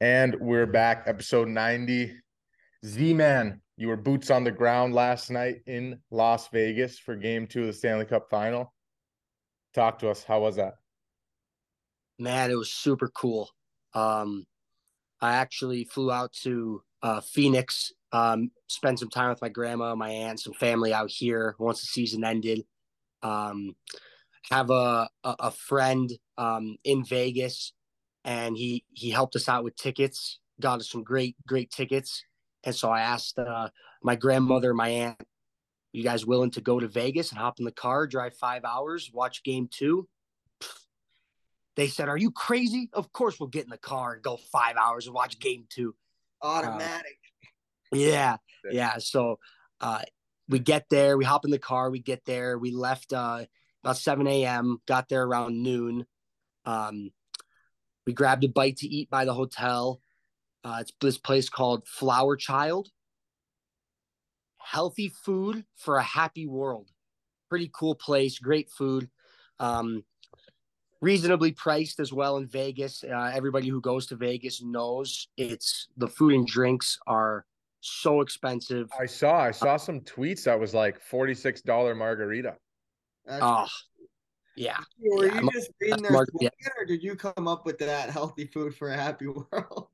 And we're back, episode 90. Z Man, you were boots on the ground last night in Las Vegas for game two of the Stanley Cup final. Talk to us. How was that? Man, it was super cool. Um, I actually flew out to uh, Phoenix, um, spent some time with my grandma, my aunt, some family out here once the season ended. Um, have a, a, a friend um, in Vegas and he he helped us out with tickets, got us some great great tickets. And so I asked uh, my grandmother, my aunt, "You guys willing to go to Vegas and hop in the car, drive five hours, watch Game two? They said, "Are you crazy? Of course we'll get in the car and go five hours and watch Game two. Automatic. Uh, yeah, yeah. So uh, we get there, we hop in the car, we get there, we left uh, about seven a.m. Got there around noon. Um, we grabbed a bite to eat by the hotel. Uh, it's this place called Flower Child. Healthy food for a happy world. Pretty cool place, great food. Um, reasonably priced as well in Vegas. Uh, everybody who goes to Vegas knows it's the food and drinks are so expensive. I saw I saw some tweets that was like forty six dollar margarita. That's oh, yeah. Were yeah, you just reading there Mark, yeah. or did you come up with that healthy food for a happy world?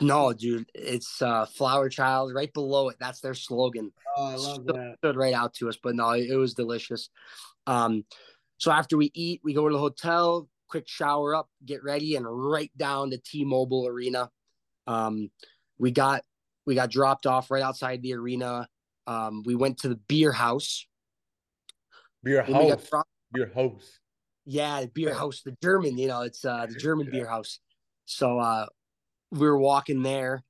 No, dude, it's uh, Flower Child right below it. That's their slogan. Oh, I love Stood, that. Stood right out to us, but no, it was delicious. Um, so after we eat, we go to the hotel, quick shower up, get ready, and right down to T-Mobile Arena. Um, we got we got dropped off right outside the arena. Um, we went to the beer house. Beer house beer house. Yeah, beer house, the German, you know, it's uh the German yeah. beer house. So uh we were walking there,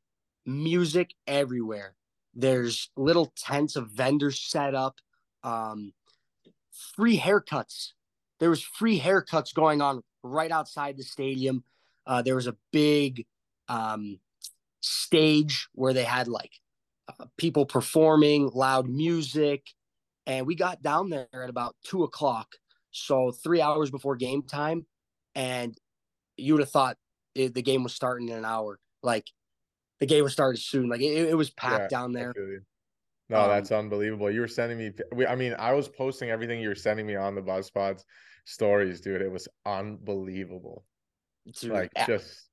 music everywhere. There's little tents of vendors set up, um, free haircuts. There was free haircuts going on right outside the stadium. Uh, there was a big um, stage where they had like uh, people performing, loud music, and we got down there at about two o'clock so three hours before game time, and you would have thought it, the game was starting in an hour. Like the game was starting soon. Like it, it was packed yeah, down there. No, um, that's unbelievable. You were sending me. I mean, I was posting everything you were sending me on the BuzzPods stories, dude. It was unbelievable. Dude, like just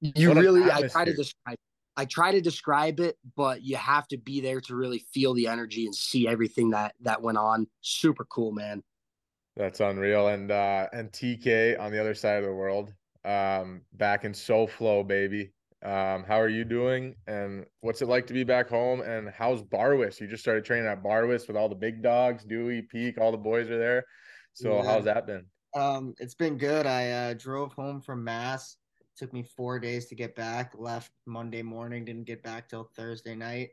you really. I try to describe. I try to describe it, but you have to be there to really feel the energy and see everything that that went on. Super cool, man. That's unreal. And uh and TK on the other side of the world, um, back in SoFlo, baby. Um, how are you doing? And what's it like to be back home? And how's Barwis? You just started training at Barwis with all the big dogs, Dewey, Peak, all the boys are there. So yeah. how's that been? Um, it's been good. I uh, drove home from Mass. Took me four days to get back. Left Monday morning. Didn't get back till Thursday night.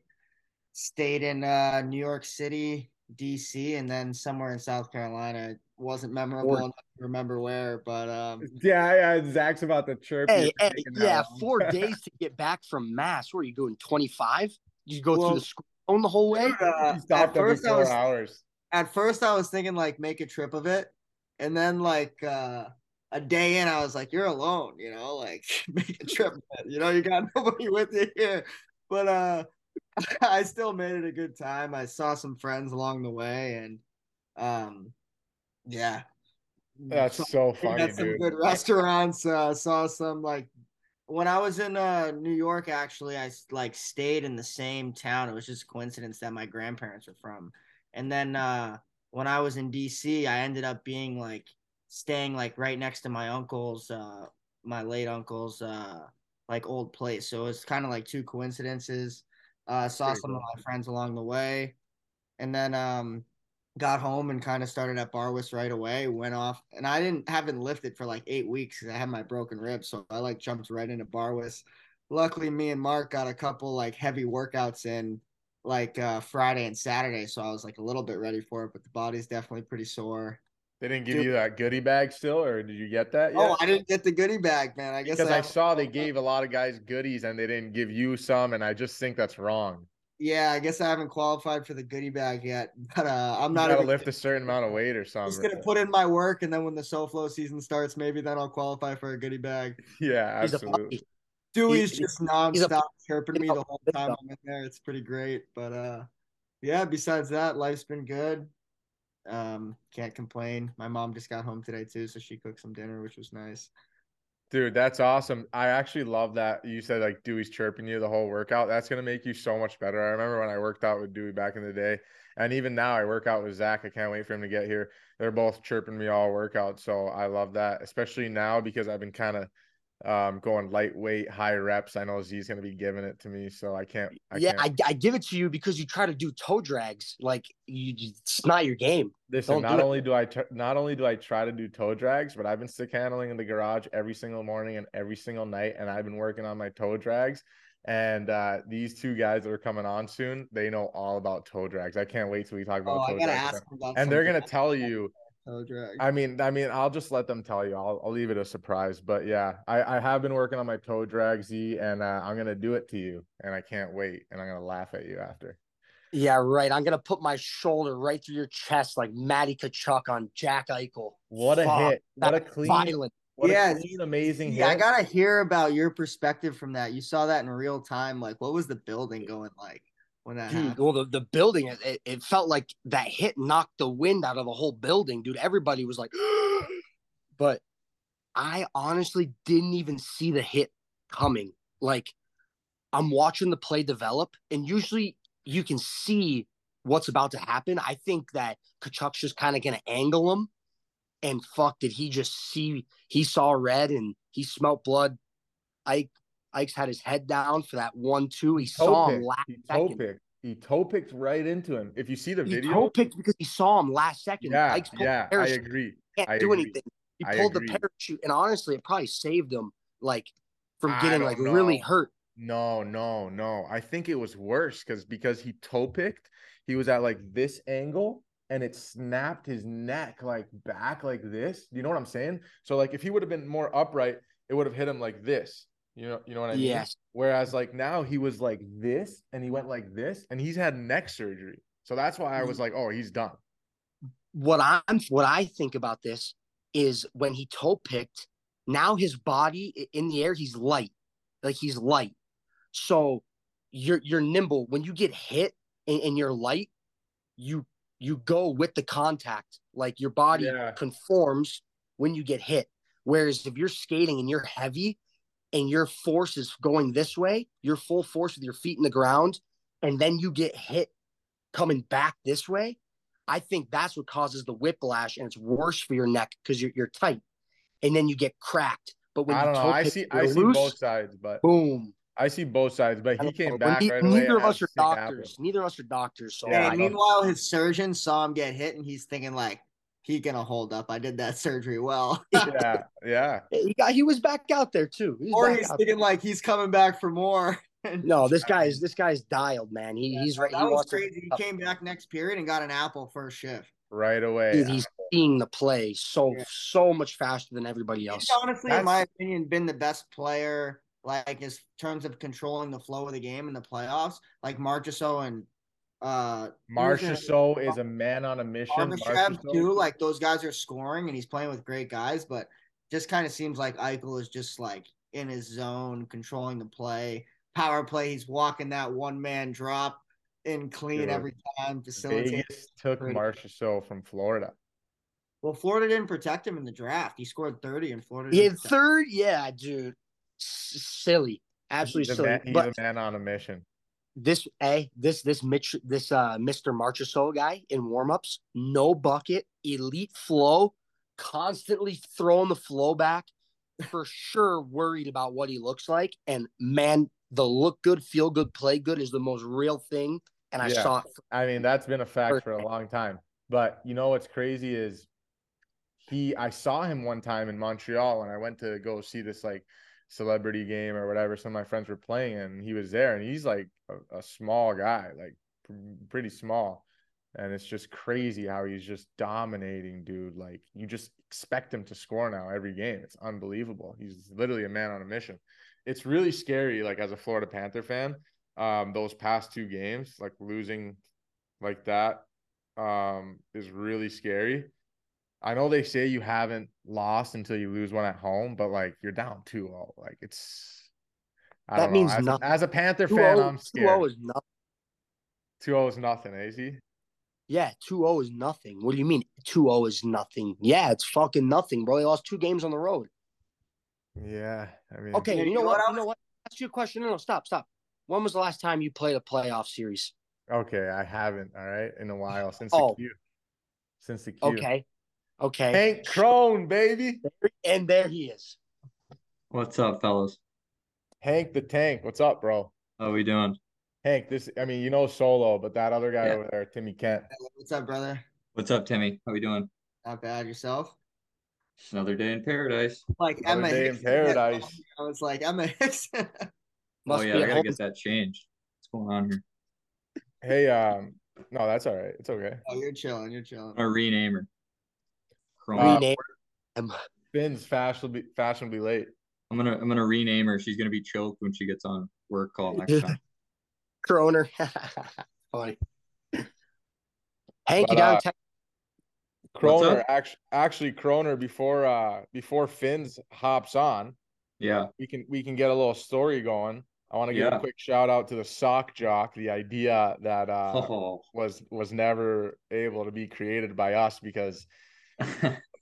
Stayed in uh, New York City, DC, and then somewhere in South Carolina wasn't memorable enough to remember where, but um yeah, yeah, Zach's about the chirp. Hey, hey yeah, four days to get back from Mass. Where are you going? Twenty five? You go well, through the school the whole way? Uh, at first, I was, hours. At first, I was thinking like make a trip of it, and then like uh a day in, I was like, "You're alone," you know, like make a trip. you know, you got nobody with you here, but uh. I still made it a good time. I saw some friends along the way, and um, yeah. That's so, so funny, some dude. good restaurants. Uh, saw some like when I was in uh, New York. Actually, I like stayed in the same town. It was just coincidence that my grandparents were from. And then uh, when I was in DC, I ended up being like staying like right next to my uncle's, uh, my late uncle's, uh, like old place. So it was kind of like two coincidences. Uh, saw Very some cool. of my friends along the way, and then um, got home and kind of started at Barwis right away. Went off, and I didn't haven't lifted for like eight weeks because I had my broken rib, so I like jumped right into Barwis. Luckily, me and Mark got a couple like heavy workouts in like uh, Friday and Saturday, so I was like a little bit ready for it. But the body's definitely pretty sore. They didn't give Dude. you that goodie bag still, or did you get that? Yet? Oh, I didn't get the goodie bag, man. I guess because I, I saw they gave a lot of guys goodies and they didn't give you some, and I just think that's wrong. Yeah, I guess I haven't qualified for the goodie bag yet, but uh, I'm not. You gotta lift a certain amount of weight or something. Just gonna put in my work, and then when the SoFlo season starts, maybe then I'll qualify for a goodie bag. Yeah, absolutely. Dewey's He- just he's a- nonstop chirping me the whole time. I'm in there. It's pretty great. But uh yeah, besides that, life's been good. Um, can't complain. My mom just got home today too, so she cooked some dinner, which was nice. Dude, that's awesome. I actually love that you said like Dewey's chirping you the whole workout. That's gonna make you so much better. I remember when I worked out with Dewey back in the day, and even now I work out with Zach. I can't wait for him to get here. They're both chirping me all workout, so I love that, especially now because I've been kind of um going lightweight, high reps. I know Z's gonna be giving it to me, so I can't. I yeah, can't. I, I give it to you because you try to do toe drags. Like you, it's not your game. Listen, Don't do not it. only do I tr- not only do I try to do toe drags, but I've been stick handling in the garage every single morning and every single night, and I've been working on my toe drags. And uh, these two guys that are coming on soon, they know all about toe drags. I can't wait till we talk about Oh, I toe gotta drags. ask him about And they're gonna tell you. Toe drag. I mean, I mean, I'll just let them tell you. I'll, I'll leave it a surprise. But yeah, I, I have been working on my toe drag Z, and uh, I'm gonna do it to you, and I can't wait, and I'm gonna laugh at you after. Yeah, right. I'm gonna put my shoulder right through your chest like Matty Tkachuk on Jack Eichel. What a Fuck, hit! What a clean, violent. what Yeah, a clean, amazing Yeah, I gotta hear about your perspective from that. You saw that in real time. Like, what was the building going like when that Dude, happened? well, the, the building, it- it, felt like that hit knocked the wind out of the whole building, dude. Everybody was like, but I honestly didn't even see the hit coming. Like, I'm watching the play develop, and usually you can see what's about to happen. I think that Tkachuk's just kind of going to angle him. And fuck, did he just see? He saw red and he smelt blood. Ike, Ike's had his head down for that one, two. He saw him last He second. picked. He toe picked right into him. If you see the video, He video, toe picked because he saw him last second. yeah, Ike's yeah, I agree. Can't I do agree. anything. He I pulled agree. the parachute, and honestly, it probably saved him, like from getting like really hurt. No, no, no. I think it was worse because because he toe picked, he was at like this angle and it snapped his neck like back like this. You know what I'm saying? So like if he would have been more upright, it would have hit him like this. You know, you know what I mean? Yes. Whereas like now he was like this and he went like this and he's had neck surgery. So that's why I was like, oh, he's done. What I'm, what I think about this is when he toe picked. Now his body in the air, he's light, like he's light. So you're you're nimble. When you get hit and, and you're light, you you go with the contact. Like your body Yeah. conforms when you get hit. Whereas if you're skating and you're heavy and your force is going this way, your full force with your feet in the ground, and then you get hit coming back this way, I think that's what causes the whiplash and it's worse for your neck because you're you're tight. And then you get cracked. But when I you don't know. I see you're I see loose, both sides, but boom. I see both sides. But he came know. back Ne- right. Neither and of us are doctors. Neither of us are doctors. So Yeah, and I know. meanwhile, his surgeon saw him get hit, and he's thinking like, "He gonna hold up. I did that surgery well." Yeah, yeah. he got he was back out there too. He or he's out thinking like he's coming back for more. No, this guy is this guy's dialed, man. He he's right. That He was crazy. He came back next period and got an apple first shift. Right away. Dude, he's seeing the play so Yeah. so much faster than everybody else. He's honestly, in my opinion, been the best player, like in terms of controlling the flow of the game in the playoffs. Like Marchessault and uh Marchessault is a man on a mission. Barbashev too. Like those guys are scoring and he's playing with great guys, but just kind of seems like Eichel is just like in his zone, controlling the play. Power play, he's walking that one man drop in clean Dude, every time. Facilitating. Vegas took Great. Marchessault from Florida. Well, Florida didn't protect him in the draft. He scored 30 in Florida. He had third, yeah, dude. S- silly, absolutely He's, a silly. man, he's but a man on a mission. This, a this this Mitch this uh Mr. Marchessault guy in warmups, no bucket, elite flow, constantly throwing the flow back. For sure, worried about what he looks like, and man, the look good, feel good, play good is the most real thing. And I Yeah. saw it I mean, that's been a fact for a long time. But you know what's crazy is he I saw him one time in Montreal and I went to go see this like celebrity game or whatever some of my friends were playing and he was there and he's like a, a small guy, like pr- pretty small. And it's just crazy how he's just dominating, dude. Like you just expect him to score now every game. It's unbelievable. He's literally a man on a mission. It's really scary, like as a Florida Panther fan, um, those past two games, like losing like that, um, is really scary. I know they say you haven't lost until you lose one at home, but like you're down 2-0. Like it's I That don't know. means as, a, as a Panther 2-0 fan, I'm 2-0 scared. is nothing. 2-0 is nothing, AZ. Yeah, 2-0 is nothing. What do you mean 2-0 is nothing? Yeah, it's fucking nothing, bro. They lost two games on the road. Yeah, I mean, Okay, you you know know what? what I You know what? Ask you a question. No, no, stop, stop. When was the last time you played a playoff series? okay, I haven't. All right, in a while since Oh. the Q, since the Q. Okay. Okay. Hank Crone, baby. And there he is. What's up, fellas? Hank the Tank. What's up, bro? How we doing? Hank, this. I mean, you know Solo, but that other guy Yeah. over there, Timmy Kent. What's up, brother? What's up, Timmy? How we doing? Not bad. Yourself? Just another day in paradise. Like Another Emma day in paradise. I was like Emma Hicks. oh yeah, be I gotta home. get that changed. What's going on here? Hey, um, no, that's all right. It's okay. oh, you're chilling. You're chilling. I'm gonna rename her. Chrome. Uh, Rename him. Finn's fashionably fashionably late. I'm gonna I'm gonna rename her. She's gonna be choked when she gets on work call next time. Croner. Funny. Hank, But, you down uh, Croner, actually, actually, Croner before uh before Finn's hops on, Yeah. we can we can get a little story going. I want to give a quick shout out to the sock jock, the idea that uh Oh. was was never able to be created by us because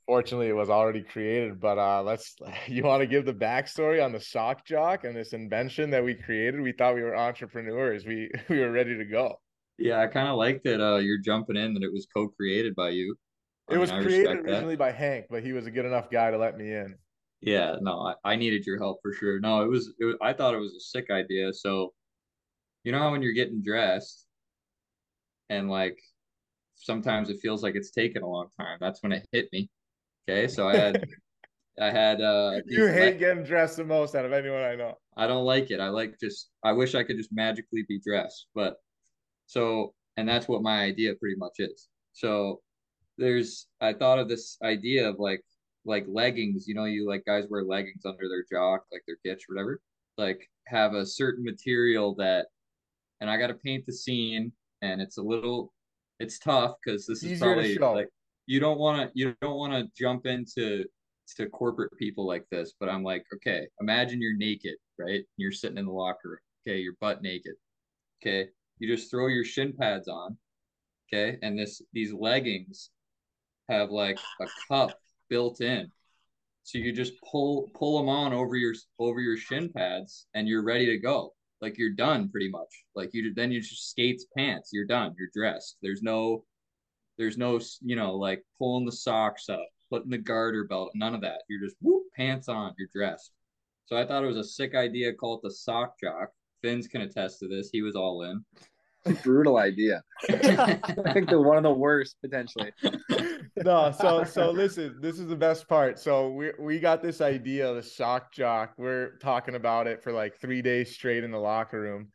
Fortunately, it was already created, but uh, let's. You want to give the backstory on the sock jock and this invention that we created? We thought we were entrepreneurs. We we were ready to go. yeah, I kind of liked it. Uh, you're jumping in that it was co-created by you. I It was mean, created respect that. originally by Hank, but he was a good enough guy to let me in. Yeah, no, I, I needed your help for sure. No, it was, it was I thought it was a sick idea. So, you know how when you're getting dressed and like sometimes it feels like it's taken a long time. That's when it hit me. Okay, so I had I had uh You hate getting dressed the most out of anyone I know. I don't like it. I like just I wish I could just magically be dressed. But so and that's what my idea pretty much is. So there's I thought of this idea of like like leggings, you know, you like guys wear leggings under their jock, like their gitch or whatever. Like have a certain material that and I gotta paint the scene and it's a little it's tough because this is probably like you don't wanna you don't wanna jump into to corporate people like this, but I'm like, okay, imagine you're naked, right? You're sitting in the locker room. Okay, you're butt naked. Okay. You just throw your shin pads on. Okay. And this these leggings have like a cup built in. So you just pull pull them on over your over your shin pads and you're ready to go. Like you're done pretty much. Like you then you just skates pants. You're done. You're dressed. There's no there's no you know like pulling the socks up, putting the garter belt, none of that. You're just whoop pants on. You're dressed. So I thought it was a sick idea. Call it the sock jock. Finn's can attest to this. He was all in. brutal idea. I think they're one of the worst potentially. no, so so listen, this is the best part. So we we got this idea of the sock jock. We're talking about it for like three days straight in the locker room,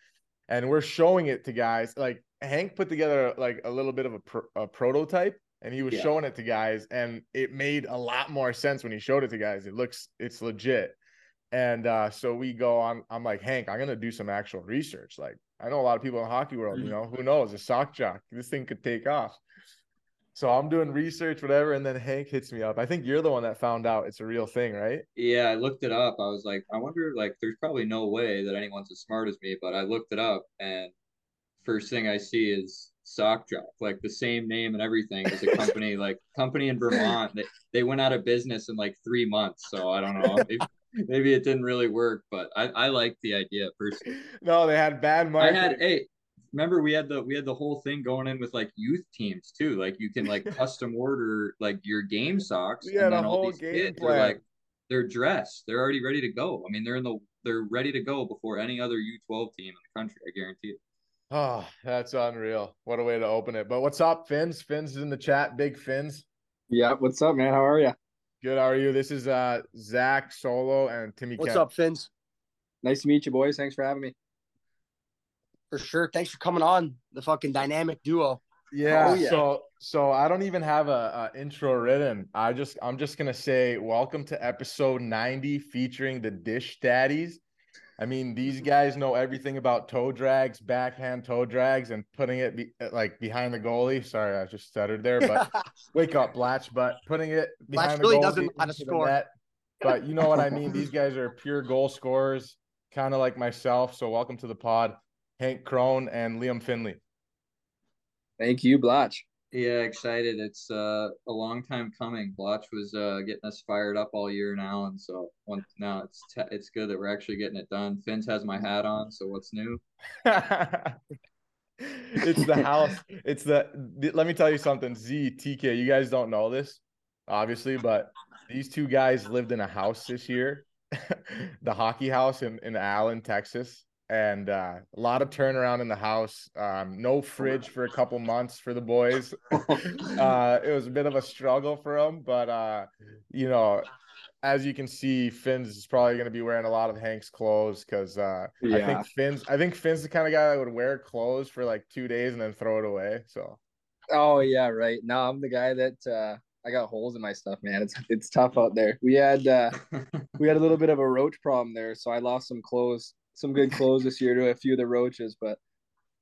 and we're showing it to guys. Like Hank put together like a little bit of a, pro- a prototype, and he was Yeah. showing it to guys, and it made a lot more sense when he showed it to guys. It looks it's legit. And uh, so we go on. I'm like, Hank, I'm gonna do some actual research. Like, I know a lot of people in the hockey world, you know, who knows a sock jock. This thing could take off. So I'm doing research, whatever, and then Hank hits me up. I think you're the one that found out it's a real thing, right? Yeah, I looked it up. I was like, I wonder, like, there's probably no way that anyone's as smart as me, but I looked it up, and first thing I see is Sock drop like the same name and everything as a company, like company in Vermont. They they went out of business in like three months, so I don't know. Maybe, maybe it didn't really work, but I I like the idea personally. No, they had bad money. I had hey, remember we had the we had the whole thing going in with like youth teams too. Like you can like custom order like your game socks, We had and then all whole these game kids plan. are like they're dressed, they're already ready to go. I mean, they're in the they're ready to go before any other U twelve team in the country. I guarantee it. Oh, that's unreal. What a way to open it. But what's up, Fins? Fins is in the chat. Big Fins. Yeah, what's up, man? How are you? Good. How are you? This is uh Zach Solo and Timmy What's Kemp. up, Fins? Nice to meet you, boys. Thanks for having me. For sure. Thanks for coming on the fucking dynamic duo. Yeah, Oh, yeah. So so I don't even have a, a intro written. I just I'm just gonna say welcome to episode 90 featuring the Dish Daddies. I mean, these guys know everything about toe drags, backhand toe drags, and putting it be, like behind the goalie. Sorry, I just stuttered there, but wake up, Blatch. But putting it behind really the goalie doesn't to the score. net. But you know what I mean. These guys are pure goal scorers. kind of like myself. So welcome to the pod, Hank Crone and Liam Finlay. Thank you, Blotch. Yeah, excited. It's uh, a long time coming. Blotch was uh, getting us fired up all year now, and so one, now it's t- it's good that we're actually getting it done. Fins has my hat on, so what's new? it's the house. It's the. Let me tell you something. Z TK, you guys don't know this, obviously, but these two guys lived in a house this year, the hockey house in in Allen, Texas and uh, a lot of turnaround in the house. Um, no fridge for a couple months for the boys. uh, it was a bit of a struggle for them, but uh, you know, as you can see, Finn's is probably going to be wearing a lot of Hank's clothes because uh, yeah. I think Finn's. I think Finn's the kind of guy that would wear clothes for like two days and then throw it away. So. Oh yeah, right. No, I'm the guy that uh, I got holes in my stuff, man. It's it's tough out there. We had uh, we had a little bit of a roach problem there, so I lost some clothes some good clothes this year to a few of the roaches, but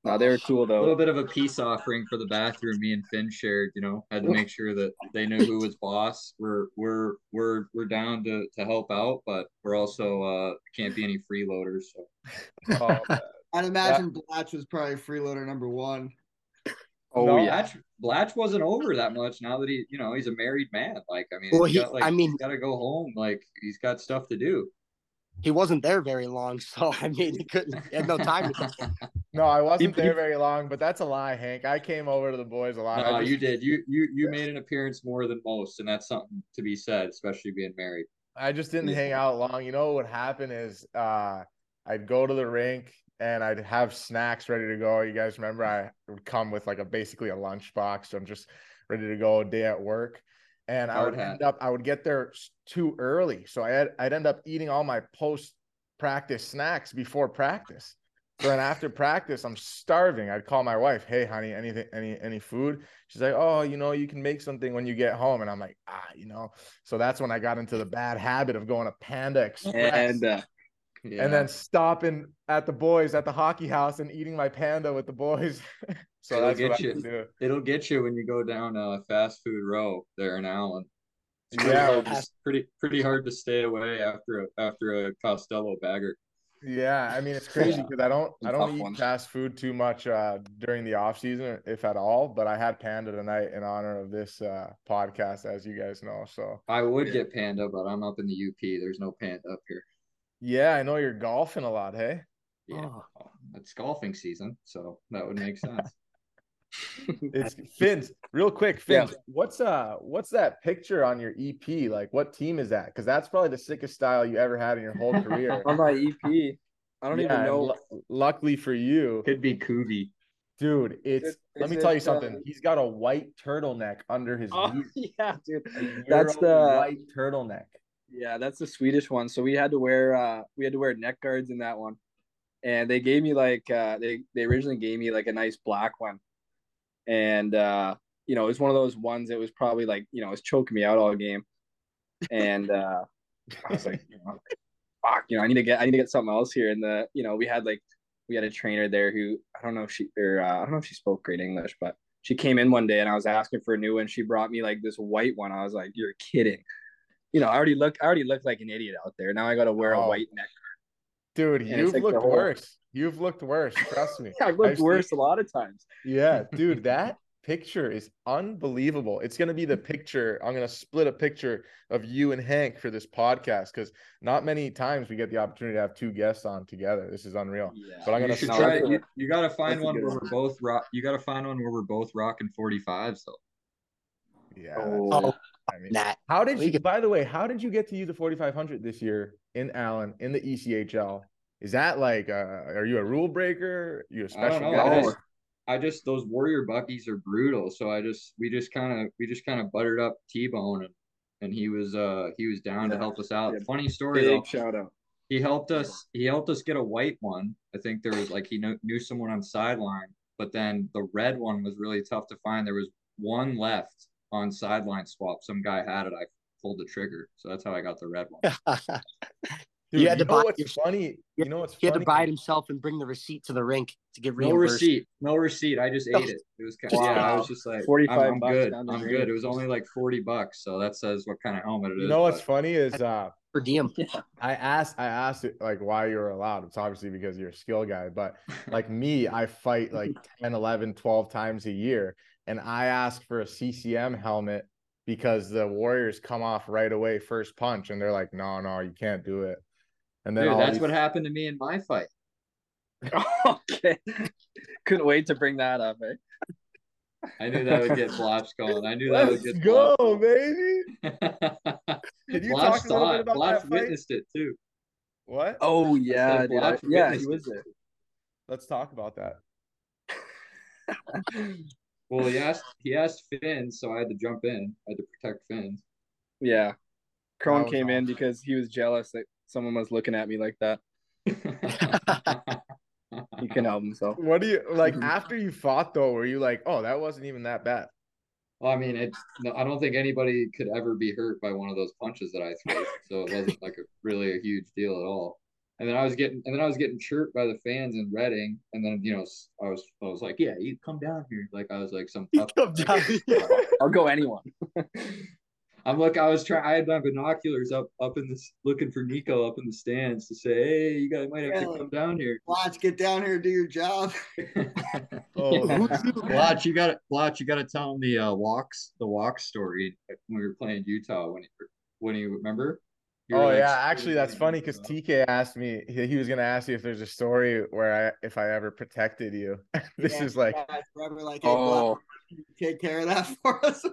no, they were cool though. A little bit of a peace offering for the bathroom me and Finn shared. You know, had to make sure that they knew who was boss. We're we're we're we're down to to help out, but we're also uh can't be any freeloaders. So. Oh, I'd imagine that... Blatch was probably freeloader number one. Oh no, yeah, Blatch, Blatch wasn't over that much now that he, you know, he's a married man. Like, I mean, well, he, got, like, I mean, got to go home. Like, he's got stuff to do he wasn't there very long, so I mean, he couldn't. He had no time. no, I wasn't there very long, but that's a lie, Hank. I came over to the boys a lot. No, just, you did. You you you made an appearance more than most, and that's something to be said, especially being married. I just didn't hang out long. You know what would happen is uh, I'd go to the rink and I'd have snacks ready to go. You guys remember I would come with like a basically a lunch box. So I'm just ready to go a day at work and I would end up I would get there too early, so I had I'd end up eating all my post practice snacks before practice. So then after practice, I'm starving. I'd call my wife, "Hey, honey, anything, any, any food?" She's like, "Oh, you know, you can make something when you get home." And I'm like, "Ah, you know." So that's when I got into the bad habit of going to Panda Express. And uh, yeah. and then stopping at the boys at the hockey house and eating my panda with the boys. so it'll get you. It'll get you when you go down a fast food row there in Allen. It's yeah, pretty, pretty pretty hard to stay away after a after a Costello bagger. Yeah, I mean it's crazy because yeah. I don't I don't eat fast food too much uh, during the off season, if at all. But I had panda tonight in honor of this uh, podcast, as you guys know. So I would get panda, but I'm up in the UP. There's no panda up here. Yeah, I know you're golfing a lot, hey? Yeah. Oh. It's golfing season, so that would make sense. it's Fins, real quick, Fins. Yeah. What's uh what's that picture on your EP? Like what team is that? Because that's probably the sickest style you ever had in your whole career. on my EP. I don't yeah, even know. L- luckily for you. Could be Kubi. Dude, it's is let me it, tell you something. Uh, He's got a white turtleneck under his oh, Yeah, dude. That's the white turtleneck. Yeah, that's the Swedish one. So we had to wear uh we had to wear neck guards in that one. And they gave me like uh they they originally gave me like a nice black one. And uh you know, it was one of those ones that was probably like, you know, it was choking me out all game. And uh I was like, you know, fuck, you know, I need to get I need to get something else here. And the you know, we had like we had a trainer there who I don't know if she or uh, I don't know if she spoke great English, but she came in one day and I was asking for a new one. She brought me like this white one. I was like, You're kidding you know, I already look, I already look like an idiot out there. Now I got to wear oh. a white neck. Dude, and you've like looked whole... worse. You've looked worse. Trust me. I've looked I've worse seen... a lot of times. Yeah, dude, that picture is unbelievable. It's going to be the picture. I'm going to split a picture of you and Hank for this podcast because not many times we get the opportunity to have two guests on together. This is unreal. Yeah. But I'm going to try. You, you got to find one where we're both rock. You got to find one where we're both rocking 45s though. Yeah. Oh, I mean, nah. how did you? By the way, how did you get to use the 4500 this year in Allen in the ECHL? Is that like, uh, are you a rule breaker? Are you a special guy? I just, I just those warrior buckies are brutal. So I just we just kind of we just kind of buttered up T Bone and and he was uh he was down yeah. to help us out. Yeah. Funny story Big though. Shout out. He helped us. He helped us get a white one. I think there was like he knew, knew someone on sideline, but then the red one was really tough to find. There was one left on sideline swap. Some guy had it. I pulled the trigger, so that's how I got the red one. Dude, you had to buy what's funny. You know what's he had to buy it himself and bring the receipt to the rink to get reimbursed. No receipt. No receipt. I just ate it. It was kind of, wow. yeah. I was just like 45 I'm, I'm good. I'm good. It was only like 40 bucks, so that says what kind of helmet it is. You know what's but... funny is uh per diem. I asked I asked it like why you were allowed. It's obviously because you're a skill guy, but like me, I fight like 10, 11, 12 times a year. And I ask for a CCM helmet because the Warriors come off right away first punch and they're like, no, no, you can't do it. And then Dude, that's these- what happened to me in my fight. okay. Couldn't wait to bring that up, eh? I knew that would get Blotch going. I knew that would Let's get go, Blotch baby. going. Can you Blotch talk a little saw bit it. about Blotch that fight? witnessed it too. What? Oh yeah, said. I- yeah, he witnessed was it. there. Let's talk about that. Well, he asked he asked Finn, so I had to jump in. I had to protect Finn. Yeah. Crone was came in because he was jealous that someone was looking at me like that. He can help himself. What do you like after you fought though? Were you like, oh, that wasn't even that bad? well, I mean, it. No, I don't think anybody could ever be hurt by one of those punches that I threw, so it wasn't like a really a huge deal at all. And then I was getting, and then I was getting chirped by the fans in Reading, and then you know I was, I was like, yeah, you come down here, like I was like some tough. Come down. I'll go anyone. I'm look. I was trying. I had my binoculars up, up in this, looking for Nico up in the stands to say, "Hey, you guys might have to Really? come down here." Watch, get down here, do your job. Oh, Blotch, you got to Blotch, you got to tell him the uh, walks, the walk story when we were playing Utah. When you, when you remember? You were Oh like, yeah, actually that's funny because because TK asked me he, he was gonna ask you if there's a story where I if I ever protected you. this Yeah, is like guys forever like, hey, Oh, Black, can you take care of that for us.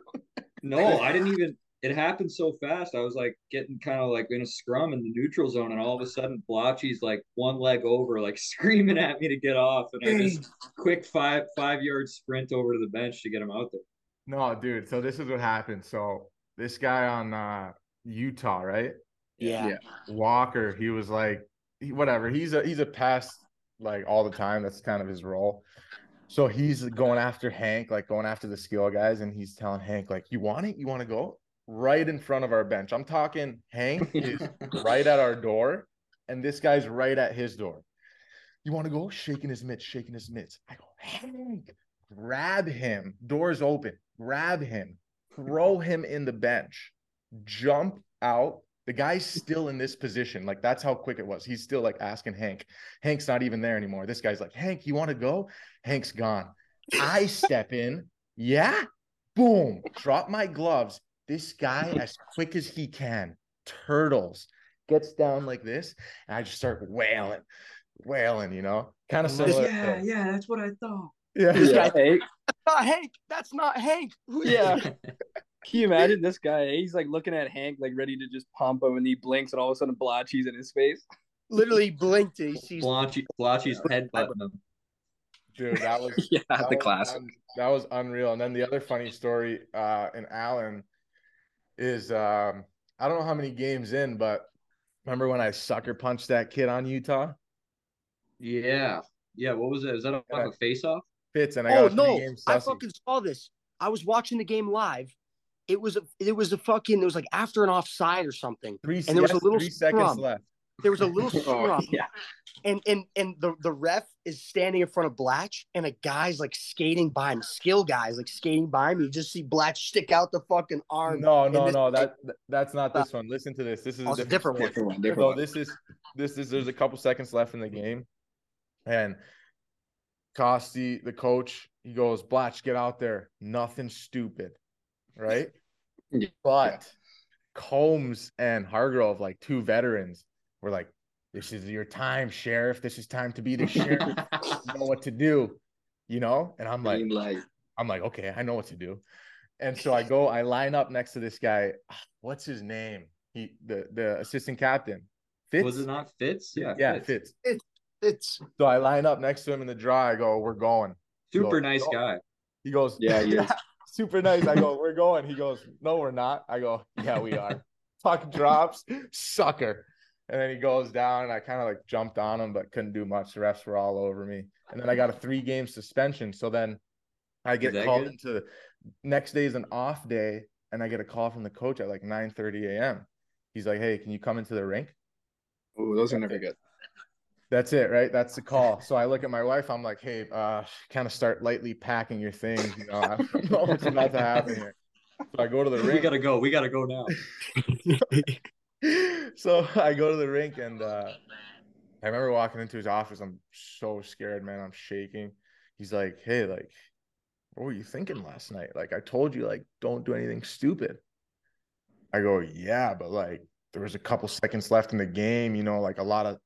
No, I didn't even. It happened so fast. I was like getting kind of like in a scrum in the neutral zone, and all of a sudden, Blotchy's like one leg over, like screaming at me to get off, and I just quick five five yard sprint over to the bench to get him out there. no, dude. So this is what happened. So this guy on uh Utah, right? Yeah. Yeah. Walker, he was like he, whatever. He's a he's a pass like all the time. That's kind of his role. So he's going after Hank, like going after the skill guys, and he's telling Hank, like, you want it? You want to go? Right in front of our bench. I'm talking Hank is right at our door, and this guy's right at his door. You want to go? Shaking his mitts, shaking his mitts. I go, Hank, grab him. Doors open. Grab him. Throw him in the bench. Jump out. The guy's still in this position. Like that's how quick it was. He's still like asking Hank. Hank's not even there anymore. This guy's like, Hank, you want to go? Hank's gone. I step in. Yeah. Boom. Drop my gloves. This guy, as quick as he can, turtles, gets down like this, and I just start wailing, wailing, you know, kind of similar. yeah, to- yeah, that's what I thought. yeah, yeah. Hey, Not Hank. That's not Hank. Who's yeah. Can you imagine this guy? He's like looking at Hank, like ready to just pump him, and he blinks, and all of a sudden, Blotchy's in his face. Literally blinked and he sees Blotchy, Blotchy's headbutting him. dude, that was yeah, that the was classic. un- that was unreal. And then the other funny story uh in Allen is um I don't know how many games in, but remember when I sucker punched that kid on Utah? Yeah, yeah. What was it? Is that a, Yeah. a face off? Fitz and I got Oh a three no! game I fucking saw this. I was watching the game live. It was a it was a fucking it was like after an offside or something. Three, and there was a little three seconds left. There was a little Oh, scrum, yeah. and and and the the ref is standing in front of Blatch, and a guy's like skating by him. Skill guys like skating by him. You just see Blatch stick out the fucking arm. No, and no, this- no. That that's not this uh, one. Listen to this. This is Oh, a different, different story. one. Different one, different So one. this is this is there's a couple seconds left in the game, and Costi, the coach, he goes, Blatch, get out there. Nothing stupid, right? Yeah. But Combs and Hargrove, like two veterans, were like, "This is your time, sheriff. This is time to be the sheriff. you know what to do, you know." And I'm like, Green light. I'm like, okay, I know what to do. And so I go, I line up next to this guy. What's his name? He the the assistant captain. Fitz? Was it not Fitz? Yeah, Yeah, Fitz. Fitz. It's So I line up next to him in the draw. I go, we're going. Super Go. nice Go. guy. He goes, Yeah, he is. super nice. I go, we're going. He goes, no, we're not. I go, yeah, we are. Puck drops, sucker. And then he goes down, and I kind of like jumped on him, but couldn't do much. The refs were all over me. And then I got a three game suspension. So then I get called good? into next day is an off day, and I get a call from the coach at like 9 30 a.m. He's like, hey, can you come into the rink? Ooh, those are never good. That's it, right? That's the call. So I look at my wife. I'm like, hey, uh, kind of start lightly packing your things. You know, I don't know what's about to happen here. So I go to the rink. We gotta go. We gotta go now. so I go to the rink and uh, I remember walking into his office. I'm so scared, man. I'm shaking. He's like, "Hey, like, what were you thinking last night? Like, I told you, like, don't do anything stupid." I go, "Yeah, but like, there was a couple seconds left in the game. You know, like a lot of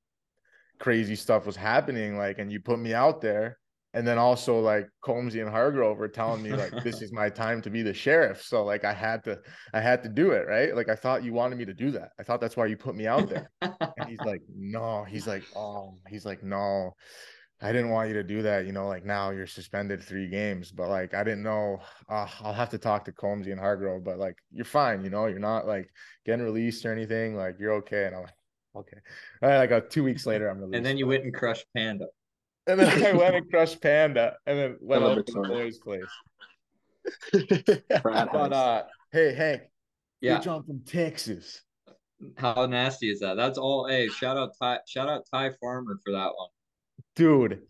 crazy stuff was happening. Like, and you put me out there." and then also like Combsy and Hargrove were telling me like this is my time to be the sheriff. So like I had to I had to do it, right? Like I thought you wanted me to do that. I thought that's why you put me out there. and he's like, no, he's like, oh, he's like, no, I didn't want you to do that. You know, like now you're suspended three games, but like I didn't know. Uh, I'll have to talk to Combsy and Hargrove, but like you're fine. You know, you're not like getting released or anything. Like you're okay. And I'm like, okay. All right, like a two weeks later, I'm released. And then you went and crushed Panda. And then I went and crushed Panda and then went Hello, up to the boys' place. But uh hey Hank, Yeah. you jumped from Texas. How nasty is that? That's all. Hey, shout out Ty. Shout out Ty Farmer for that one. Dude,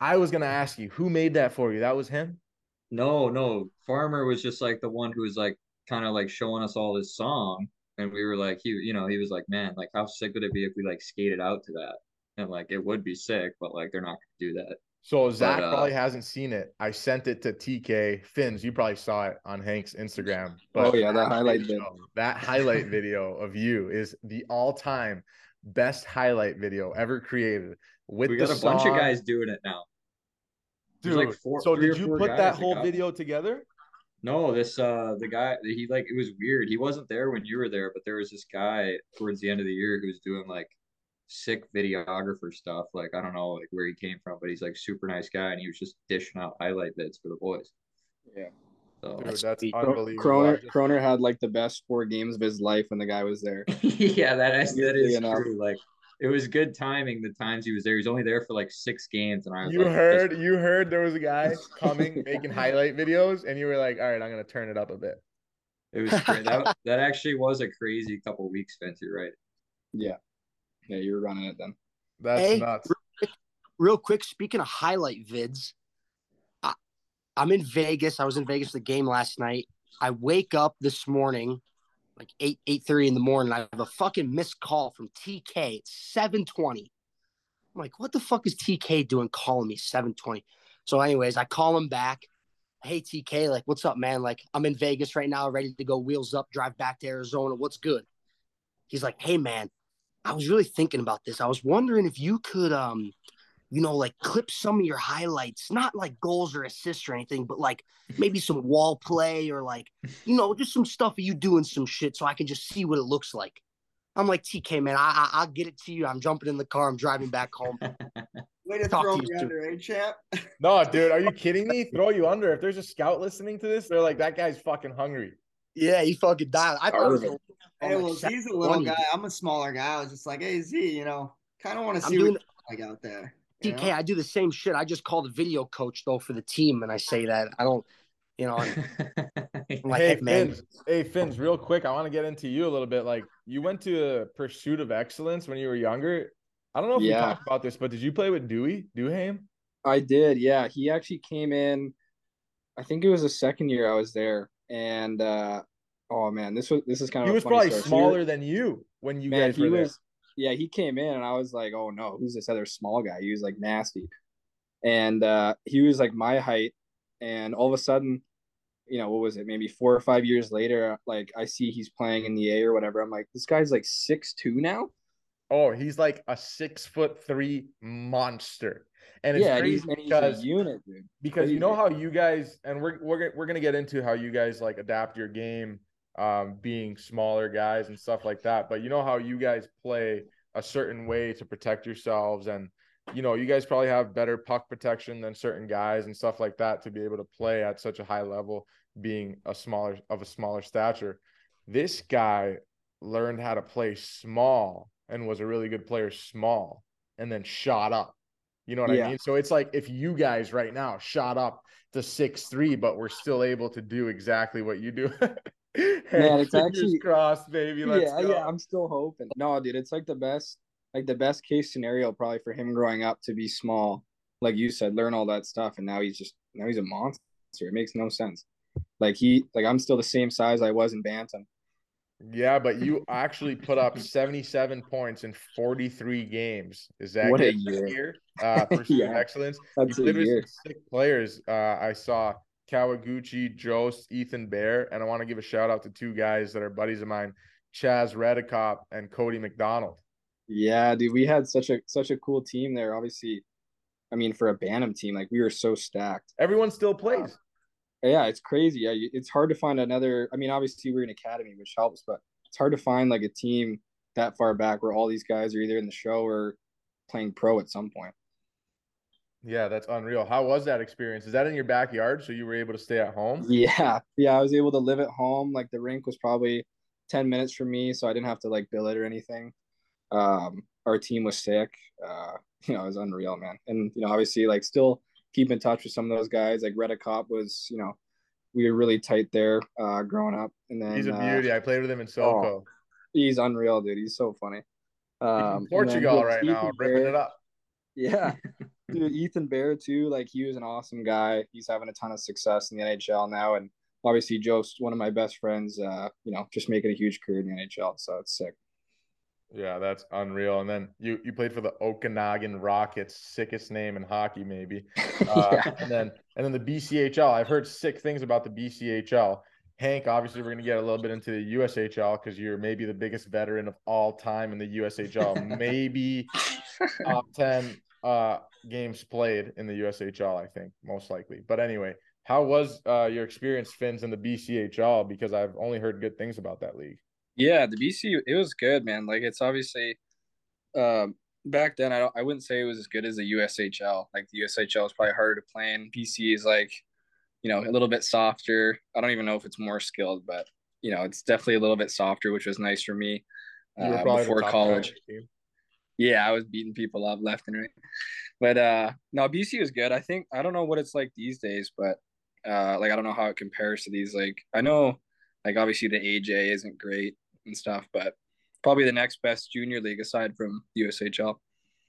I was gonna ask you who made that for you. That was him? No, no. Farmer was just like the one who was like kind of like showing us all this song, and we were like, he, you know, he was like, man, like how sick would it be if we like skated out to that? And like it would be sick, but like they're not gonna do that. So Zach uh, probably hasn't seen it. I sent it to TK Finns. You probably saw it on Hank's Instagram. Oh, yeah, that highlight vid. video, that highlight video of you is the all-time best highlight video ever created. With We the got a bunch of guys doing it now. Dude, like four- so did you put that whole video together? No, this uh the guy he like it was weird. He wasn't there when you were there, but there was this guy towards the end of the year who was doing like sick videographer stuff. Like I don't know like where he came from, but he's like super nice guy and he was just dishing out highlight bits for the boys. Yeah. So Dude, That's that's unbelievable. Croner just- Croner had like the best four games of his life when the guy was there. yeah, that is that is Weirdly enough. true. Like it was good timing the times he was there. He was only there for like six games and I was You like, heard, you heard there was a guy coming making highlight videos, and you were like, "All right, I'm gonna turn it up a bit." it was cra- that that actually was a crazy couple weeks, Vince. You're right. Yeah. Yeah, you were running it then. That's Hey, nuts. Real quick, speaking of highlight vids, I, I'm in Vegas. I was in Vegas for the game last night. I wake up this morning, like eight eight thirty in the morning. I have a fucking missed call from TK. It's seven twenty. I'm like, what the fuck is TK doing calling me seven twenty? So, anyways, I call him back. Hey TK, like, what's up, man? Like, I'm in Vegas right now, ready to go wheels up, drive back to Arizona. What's good? He's like, hey man, I was really thinking about this. I was wondering if you could um you know, like clip some of your highlights, not like goals or assists or anything, but like maybe some wall play or like, you know, just some stuff of you doing some shit so I can just see what it looks like. I'm like, TK, man, I, I, I'll get it to you. I'm jumping in the car. I'm driving back home. Way to Talk throw to me you under, eh, champ? No, dude, are you kidding me? Throw you under. If there's a scout listening to this, they're like, "That guy's fucking hungry." Yeah, he fucking died. I thought it was Starving. a- Hey, well, he's a little 720. guy. I'm a smaller guy. I was just like, hey, Z, you know, kind of want to see doing what you like out there. You TK, know? I do the same shit. I just call the video coach though for the team, and I say that I don't, you know, I'm like, hey, hey, man, Finns. Hey, Finns, real quick, I want to get into you a little bit. Like, you went to Pursuit of Excellence when you were younger. I don't know if we talked about this, but did you play with Dewey Duham? I did, yeah. He actually came in. I think it was the second year I was there, and uh, oh man, this was this is kind of He a was funny probably story. Smaller you're- than you when you man, guys he were there. Yeah, he came in, and I was like, oh no, who's this other small guy? He was like nasty, and uh, he was like my height, and all of a sudden, you know, what was it? Maybe four or five years later, like I see he's playing in the A or whatever. I'm like, this guy's like six two now. Oh, he's like a six foot three monster, and it's yeah, he's, crazy and he's because a unit, dude. because you know how you guys and we're we're we're gonna get into how you guys like adapt your game, um, being smaller guys and stuff like that. But you know how you guys play a certain way to protect yourselves, and you know you guys probably have better puck protection than certain guys and stuff like that to be able to play at such a high level, being a smaller of a smaller stature. This guy learned how to play small and was a really good player small, and then shot up. You know what I mean? So it's like if you guys right now shot up to six three, but we're still able to do exactly what you do. Man, it's actually- crossed, baby. Let's yeah, go. yeah, I'm still hoping. No, dude, it's like the best, like the best case scenario probably for him growing up to be small, like you said, learn all that stuff, and now he's just now he's a monster. It makes no sense. Like he, like I'm still the same size I was in Bantam, Yeah, but you actually put up 77 points in 43 games. Is that What a year. year? Uh, Yeah, excellence. That's you a year. sick players. Uh, I saw Kawaguchi, Jost, Ethan Bear, and I want to give a shout out to two guys that are buddies of mine, Chaz Reddekopp and Cody McDonald. Yeah, dude, we had such a such a cool team there. Obviously, I mean, for a Bantam team, like we were so stacked. Everyone still plays. Yeah, it's crazy. Yeah, it's hard to find another. I mean, obviously we're an academy, which helps, but it's hard to find like a team that far back where all these guys are either in the show or playing pro at some point. Yeah, that's unreal. How was that experience? Is that in your backyard? So you were able to stay at home? Yeah, yeah, I was able to live at home. Like the rink was probably ten minutes from me, so I didn't have to like bill it or anything. Um, our team was sick. Uh, you know, it was unreal, man. And you know, obviously, like still keep in touch with some of those guys. Like Reddekopp was, you know, we were really tight there uh, growing up. And then He's a uh, beauty. I played with him in SoCo. he's unreal, dude. He's so funny. He's Um, in and then Portugal right now, ripping it up. Yeah. Dude, Ethan Bear too, like he was an awesome guy. He's having a ton of success in the NHL now. And obviously Joe's one of my best friends, uh, you know, just making a huge career in the NHL. So it's sick. Yeah, that's unreal. And then you you played for the Okanagan Rockets, sickest name in hockey, maybe. Uh, yeah. And then and then the BCHL. I've heard sick things about the BCHL. Hank, obviously, we're gonna get a little bit into the USHL because you're maybe the biggest veteran of all time in the USHL. maybe top ten uh games played in the USHL. I think most likely. But anyway, how was uh your experience, Finns, in the BCHL? Because I've only heard good things about that league. Yeah, the BC it was good, man. Like it's obviously um back then I don't I wouldn't say it was as good as the USHL. Like the USHL is probably harder to play in. BC is like, you know, a little bit softer. I don't even know if it's more skilled, but you know, it's definitely a little bit softer, which was nice for me uh, before top guy on college. team. Yeah, I was beating people up left and right. But uh no, BC was good. I think I don't know what it's like these days, but uh like I don't know how it compares to these. Like I know like obviously the AJ isn't great and stuff, but probably the next best junior league aside from USHL.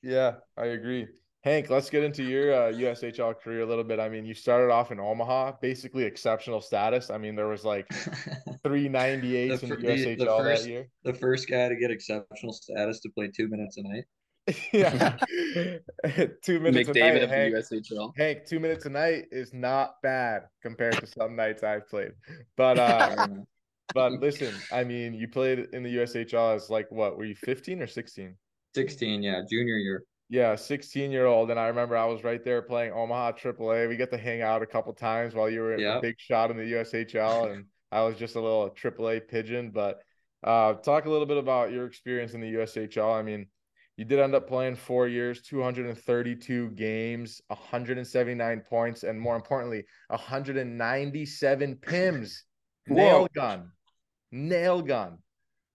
Yeah, I agree. Hank, let's get into your uh, USHL career a little bit. I mean, you started off in Omaha, basically exceptional status. I mean, there was like 398 The in the the- the USHL first- that year. the first guy to get exceptional status to play two minutes a night. yeah, two minutes a McDavid night. of Hank, USHL. Hank, two minutes a night is not bad compared to some nights I've played. But uh, but listen, I mean, you played in the USHL as like what? Were you fifteen or sixteen? 16, yeah, junior year. Yeah, 16 year old. And I remember I was right there playing Omaha AAA. We got to hang out a couple times while you were Yeah. a big shot in the USHL. And I was just a little AAA pigeon. But uh, talk a little bit about your experience in the USHL. I mean, you did end up playing four years, 232 games, 179 points, and more importantly, 197 PIMs. Nail gun. Nail gun.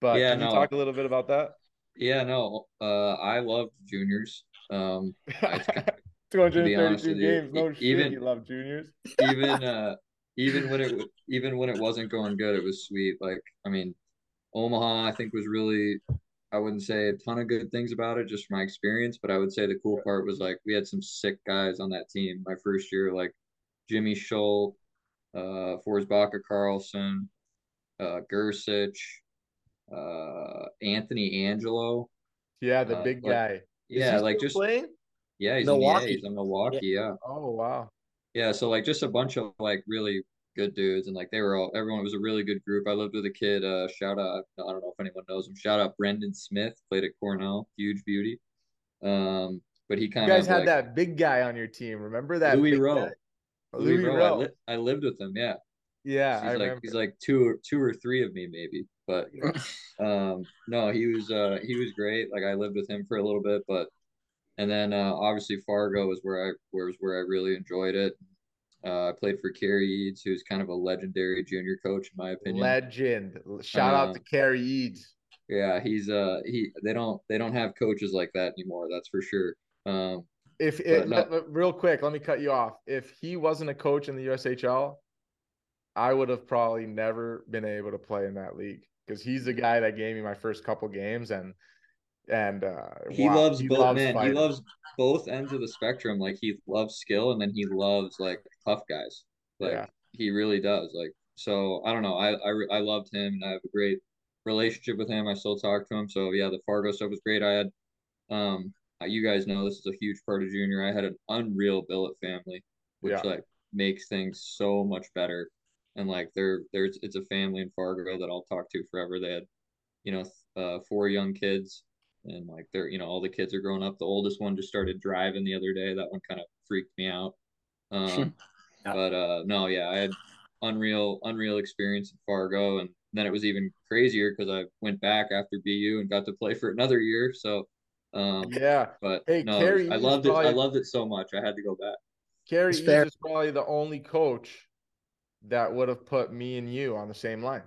But Yeah, can you no. talk a little bit about that? Yeah, no, uh, I loved juniors. Um, I- Two hundred and honest thirty-two with you, games. No shit. even- you love juniors. even uh even when it even when it wasn't going good it was sweet like i mean omaha i think was really i wouldn't say a ton of good things about it just from my experience but i would say the cool part was like we had some sick guys on that team my first year like jimmy schuldt uh forsbacka karlsson uh gersich uh anthony angello Yeah, the Uh, big like- guy. Is yeah he like just playing. yeah he's Milwaukee. in the, he's in milwaukee yeah Oh wow. yeah, so like just a bunch of like really good dudes, and like they were all everyone was a really good group. I lived with a kid. Uh, shout out, I don't know if anyone knows him. Shout out Brendan Smith, played at Cornell, huge beauty. Um, but he kind of You guys had like that big guy on your team. Remember that Louis big Rowe. guy? Louis, Louis Rowe. I, li- I lived with him. Yeah, Yeah, I he's like remember. he's like two or two or three of me maybe, but um, no, he was uh he was great. Like I lived with him for a little bit, but and then uh, obviously Fargo was where I where was where I really enjoyed it. Uh, I played for Cary Eades, who's kind of a legendary junior coach in my opinion. Legend. Shout out to Um, Cary Eades. yeah, he's uh he they don't they don't have coaches like that anymore. That's for sure. Um, If it, no. let- let- real quick, let me cut you off. If he wasn't a coach in the USHL, I would have probably never been able to play in that league because he's the guy that gave me my first couple games and and uh he wow, loves both man. fighting. He loves both ends of the spectrum. Like he loves skill, and then he loves like tough guys. Like Yeah. he really does. Like so, I don't know. I I, I loved him, and I have a great relationship with him. I still talk to him. So yeah, the Fargo stuff was great. I had, um, uh, you guys know this is a huge part of junior. I had an unreal billet family, which Yeah. like makes things so much better. And like there, there's it's a family in Fargo that I'll talk to forever. They had, you know, uh, four young kids, and like they're you know all the kids are growing up. The oldest one just started driving the other day. That one kind of freaked me out. Um, Yeah. but uh, no, yeah, I had unreal, unreal experience in Fargo, and then it was even crazier because I went back after BU and got to play for another year. So, um, Yeah. but Hey, no, Cary I loved it. I loved it so much. I had to go back. Carrie It's Eades fair. is probably the only coach that would have put me and you on the same line.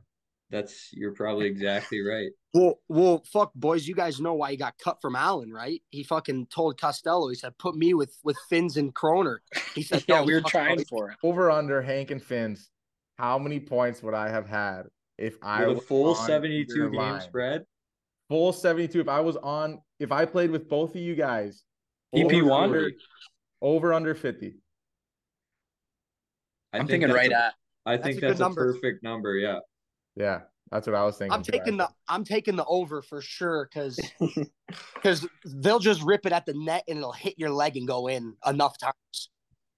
That's you're probably exactly right. Well, well, fuck, boys. You guys know why he got cut from Allen, right? He fucking told Costello. He said, "Put me with with Fins and Kroner." He said, yeah, "No, we were trying no." for it. Over under Hank and Finns. How many points would I have had if I With a was full 72 game line? spread. Full 72. If I was on, if I played with both of you guys, EP one? over under 50. I I'm think thinking right a- at. I That's think a that's a number. perfect number. Yeah. Yeah, that's what I was thinking. I'm too, taking the. I'm taking the over for sure because because they'll just rip it at the net and it'll hit your leg and go in enough times.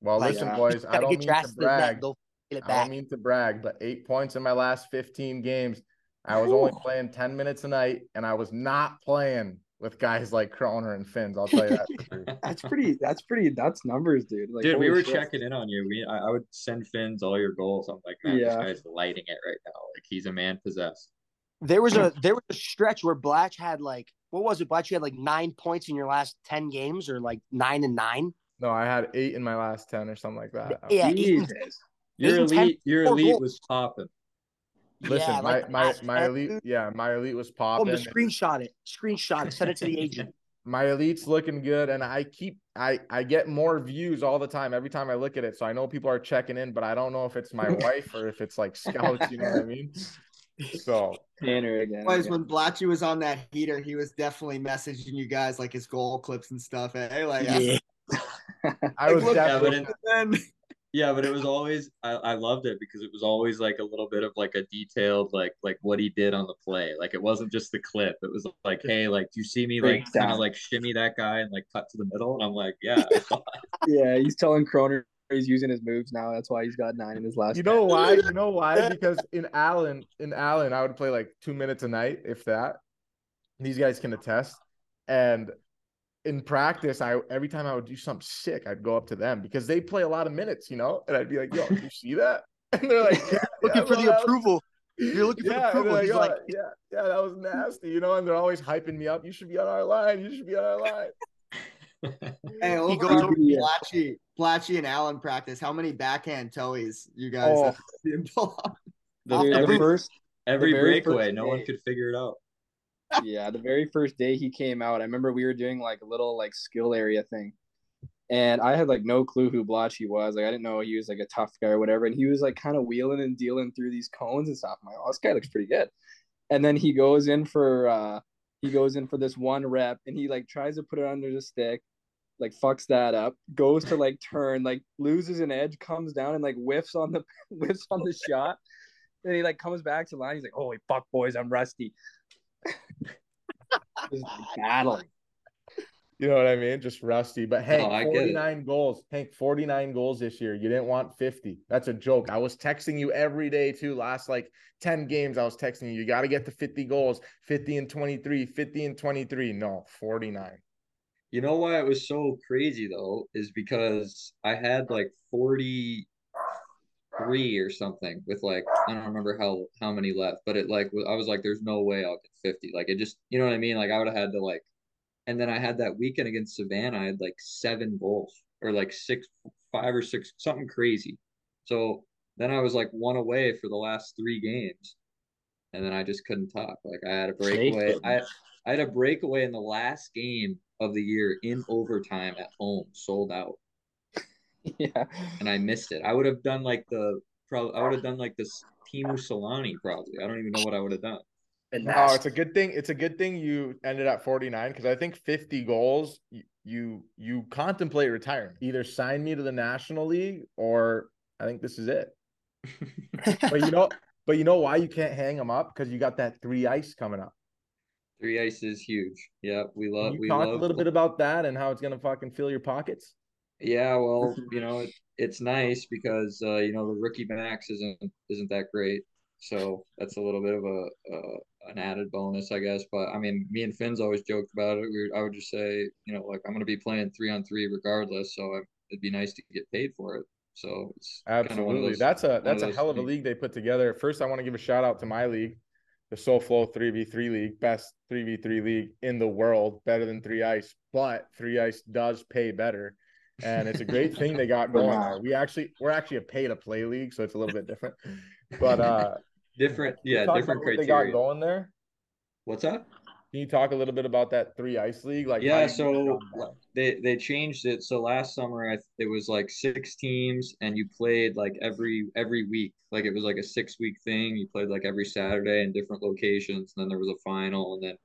Well, Like, listen, uh, boys, I don't get mean to ass to the brag. net. Get it I don't mean to brag, but eight points in my last 15 games. I was only playing 10 minutes a night, and I was not playing with guys like Kroner and Finns. I'll tell you that. That's pretty. That's pretty. That's numbers, dude. Like, Dude, we were shit. checking in on you. We I, I would send Fins all your goals. I'm like, man, Yeah. this guy's lighting it right now. Like he's a man possessed. There was a there was a stretch where Blatch had like what was it? Blatch you had like nine points in your last ten games or like nine and nine. No, I had eight in my last 10 or something like that. Yeah, eight Jesus. Your Eight elite, your four elite goals. was popping. Listen, yeah, my, like the my, my elite, yeah, my elite was Oh, popping. the screenshot it, screenshot it, send it to the agent. my elite's looking good and i keep i i get more views all the time every time i look at it so i know people are checking in but i don't know if it's my wife or if it's like scouts you know what i mean so Tanner again. Boys, yeah. when Blatchy was on that heater, he was definitely messaging you guys like his goal clips and stuff. Hey, like, Yeah, i like, was look, Yeah, but definitely it- then Yeah, but it was always I, I loved it because it was always like a little bit of like a detailed like like what he did on the play. Like it wasn't just the clip. It was like, hey, like do you see me like kind of like shimmy that guy and like cut to the middle? And I'm like, yeah, I saw it. yeah, he's telling Kroner he's using his moves now. That's why he's got nine in his last. you know why you know why because in allen in allen i would play like two minutes a night if that these guys can attest and in practice i every time i would do something sick i'd go up to them because they play a lot of minutes you know and i'd be like yo you see that and they're like yeah, looking yeah, for the that was- approval. You're looking for the yeah, and approval. they're He's "Oh, like, yeah, yeah, that was nasty, you know, and they're always hyping me up. You should be on our line. You should be on our line. hey, over goes on over- Yeah. Blatchy, Blatchy and Allen practice, how many backhand towies you guys Oh. have seen pull off? The, Dude, the every first, every the breakaway, no one could figure it out. Yeah, the very first day he came out, I remember we were doing like a little like skill area thing. And I had like no clue who Blotchy was. Like I didn't know he was like a tough guy or whatever. And he was like kind of wheeling and dealing through these cones and stuff. I'm like, oh, this guy looks pretty good. And then he goes in for uh he goes in for this one rep and he like tries to put it under the stick, like fucks that up, goes to like turn, like loses an edge, comes down and like whiffs on the whiffs on the shot. And he like comes back to line. He's like, "Holy fuck, boys, I'm rusty." Just battling. You know what I mean? Just rusty. But Hank, get 49 goals. Hank, 49 goals this year. You didn't want 50. That's a joke. I was texting you every day too. Last like 10 games, I was texting you. You got to get to 50 goals, 50 and 23, 50 and 23. No, 49. You know why it was so crazy though is because I had like 43 or something with like I don't remember how how many left, but it like I was like there's no way I'll get 50. Like it just you know what I mean? Like I would have had to like and then I had that weekend against Savannah, I had like seven goals or like six five or six something crazy. So then I was like one away for the last three games. And then I just couldn't talk. Like I had a breakaway. I I had a breakaway in the last game of the year in overtime at home, sold out, Yeah. and I missed it. I would have done like the probably I would have done like this Teemu Selanne probably. I don't even know what I would have done. been No, nasty. it's a good thing. It's a good thing you ended at 49 because I think 50 goals, you, you you contemplate retirement. Either sign me to the National League or I think this is it. But you know, But you know why you can't hang them up? Because you got that three ice coming up. Three ice is huge. Yeah, we Can love. you we talk love a little bit about that and how it's gonna fucking fill your pockets? Yeah, well, you know, it, it's nice because uh, you know the rookie max isn't isn't that great, so that's a little bit of a, a an added bonus, I guess. But I mean, me and Finn's always joked about it. We, I would just say, you know, like I'm gonna be playing three on three regardless, so it'd be nice to get paid for it. So it's kind of one of Absolutely. those. That's a that's a hell of a league they put together. First, I want to give a shout out to my league, the SoFlo 3v3 league, best 3v3 league in the world, better than three ice, but three ice does pay better. And it's a great thing they got going there. We actually we're actually a pay to play league, so it's a little bit different. But uh Different, yeah, different about what they got criteria. going there. What's that? Can you talk a little bit about that three ice league? Like Yeah, so get on that? they they changed it. So last summer, I it was like six teams, and you played like every every week. Like it was like a six week thing. You played like every Saturday in different locations. And then there was a final, and then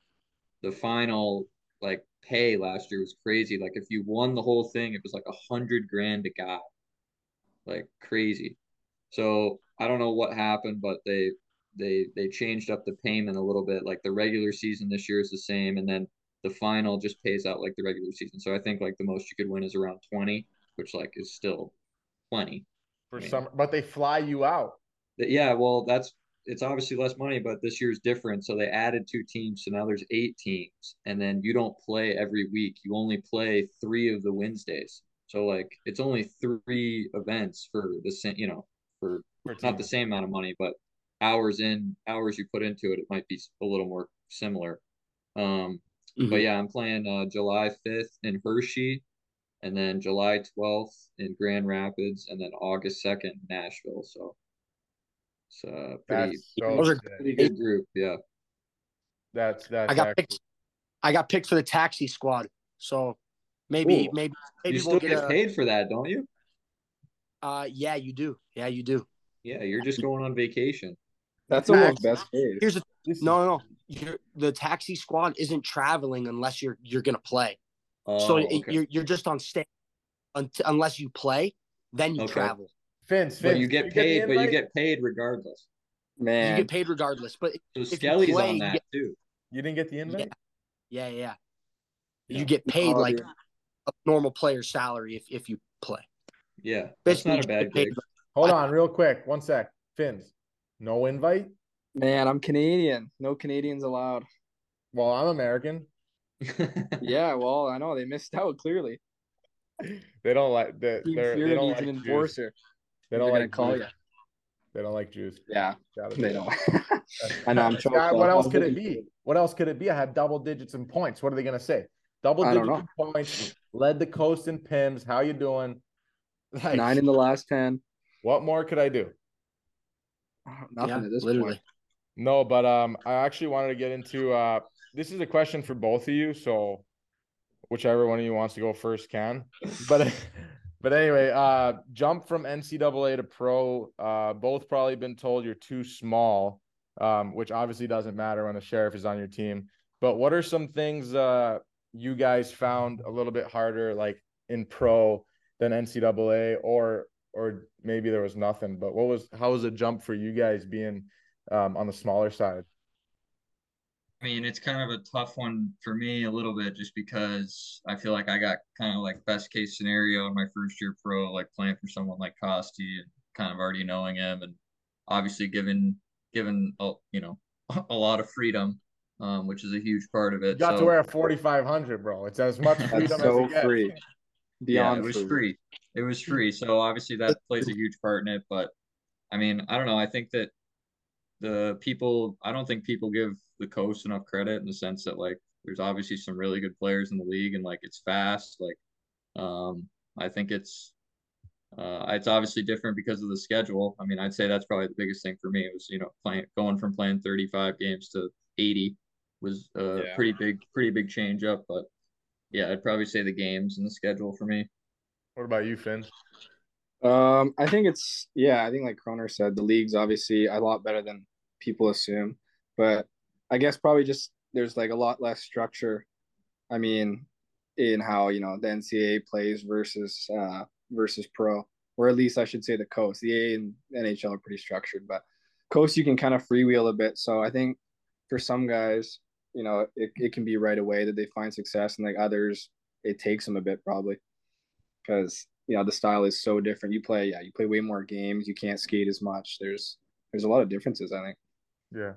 the final like pay last year was crazy. Like if you won the whole thing, it was like a hundred grand a guy, like crazy. So I don't know what happened, but they they they changed up the payment a little bit. Like the regular season this year is the same, and then the final just pays out like the regular season. So I think like the most you could win is around 20, which like is still plenty. for Yeah. summer, but they fly you out. Yeah, well, that's it's obviously less money, but this year's different. So they added two teams, so now there's eight teams, and then you don't play every week. You only play three of the Wednesdays. So like it's only three events for the same, you know, for For not the same amount of money, but hours in hours you put into it, it might be a little more similar. Um, Mhm. but yeah, I'm playing uh, July 5th in Hershey, and then July 12th in Grand Rapids, and then August 2nd in Nashville. So it's uh, pretty, That's so Those are pretty good group. Yeah. That's that's I got actually- picked. I got picked for the taxi squad, so maybe Ooh. maybe maybe You still we'll get, get a. paid for that, don't you? Uh, yeah, you do. Yeah, you do. Yeah, you're just going on vacation. That's Max, almost best paid. Here's the This no, no, no. You're, the taxi squad isn't traveling unless you're you're gonna play. Oh, so it- you're you're just on stay unt- unless you play, then you Okay. travel. Fins, but you get the paid, but you get paid regardless. Man, you get paid regardless. But So you Skelly's play, on you that get- too. You didn't get the invite? yeah, yeah, Yeah. you get oh, paid Oh, like dude. a normal player's salary if if you play. Yeah, that's Basically, not a bad gig. Hold on, real quick. One sec. Fins. No invite? man, I'm Canadian. No Canadians allowed. Well, I'm American. Yeah, well, I know they missed out clearly. They don't like they, Team they're, they don't like an Jews. Enforcer. They don't like call Jews. you. They don't like Jews. Yeah, they don't. I know, I'm Scott, choked what else could it be? What else could it be? I had double digits in points. What are they gonna say? Double digits in points, led the coast in pims. How you doing? Like, Nine in the last ten. what more could I do? Nothing yeah, at this literally. point. No, but um, I actually wanted to get into uh, this is a question for both of you. So, whichever one of you wants to go first can. But, but anyway, uh, jump from NCAA to pro. Uh, both probably been told you're too small, um, which obviously doesn't matter when the sheriff is on your team. But what are some things uh you guys found a little bit harder, like in pro than NCAA, or or maybe there was nothing. But what was how was the jump for you guys being um, on the smaller side? I mean, it's kind of a tough one for me a little bit just because I feel like I got kind of like best case scenario in my first year pro, like playing for someone like Costi and kind of already knowing him and obviously given given a, you know a lot of freedom, um, which is a huge part of it. You it. got to wear a 4500, bro. It's as much freedom That's as so you get. free. yeah, it was free. free. It was free. So obviously that plays a huge part in it. But I mean, I don't know. I think that the people, I don't think people give the coast enough credit in the sense that like there's obviously some really good players in the league and like it's fast. Like, um, I think it's, uh, it's obviously different because of the schedule. I mean, I'd say that's probably the biggest thing for me It was, you know, playing, going from playing 35 games to 80 was a Yeah. pretty big, pretty big change up. But yeah, I'd probably say the games and the schedule for me. What about you, Finn? Um, I think it's yeah, I think like Kroner said, the league's obviously a lot better than people assume. But I guess probably just there's like a lot less structure. I mean, in how, you know, the NCAA plays versus uh versus pro. Or at least I should say the coast. The A and NHL are pretty structured, but coast you can kind of freewheel a bit. So I think for some guys, you know, it, it can be right away that they find success, and like others, it takes them a bit probably because you know the style is so different. You play, yeah, you play way more games. You can't skate as much. There's there's a lot of differences. I think. Yeah.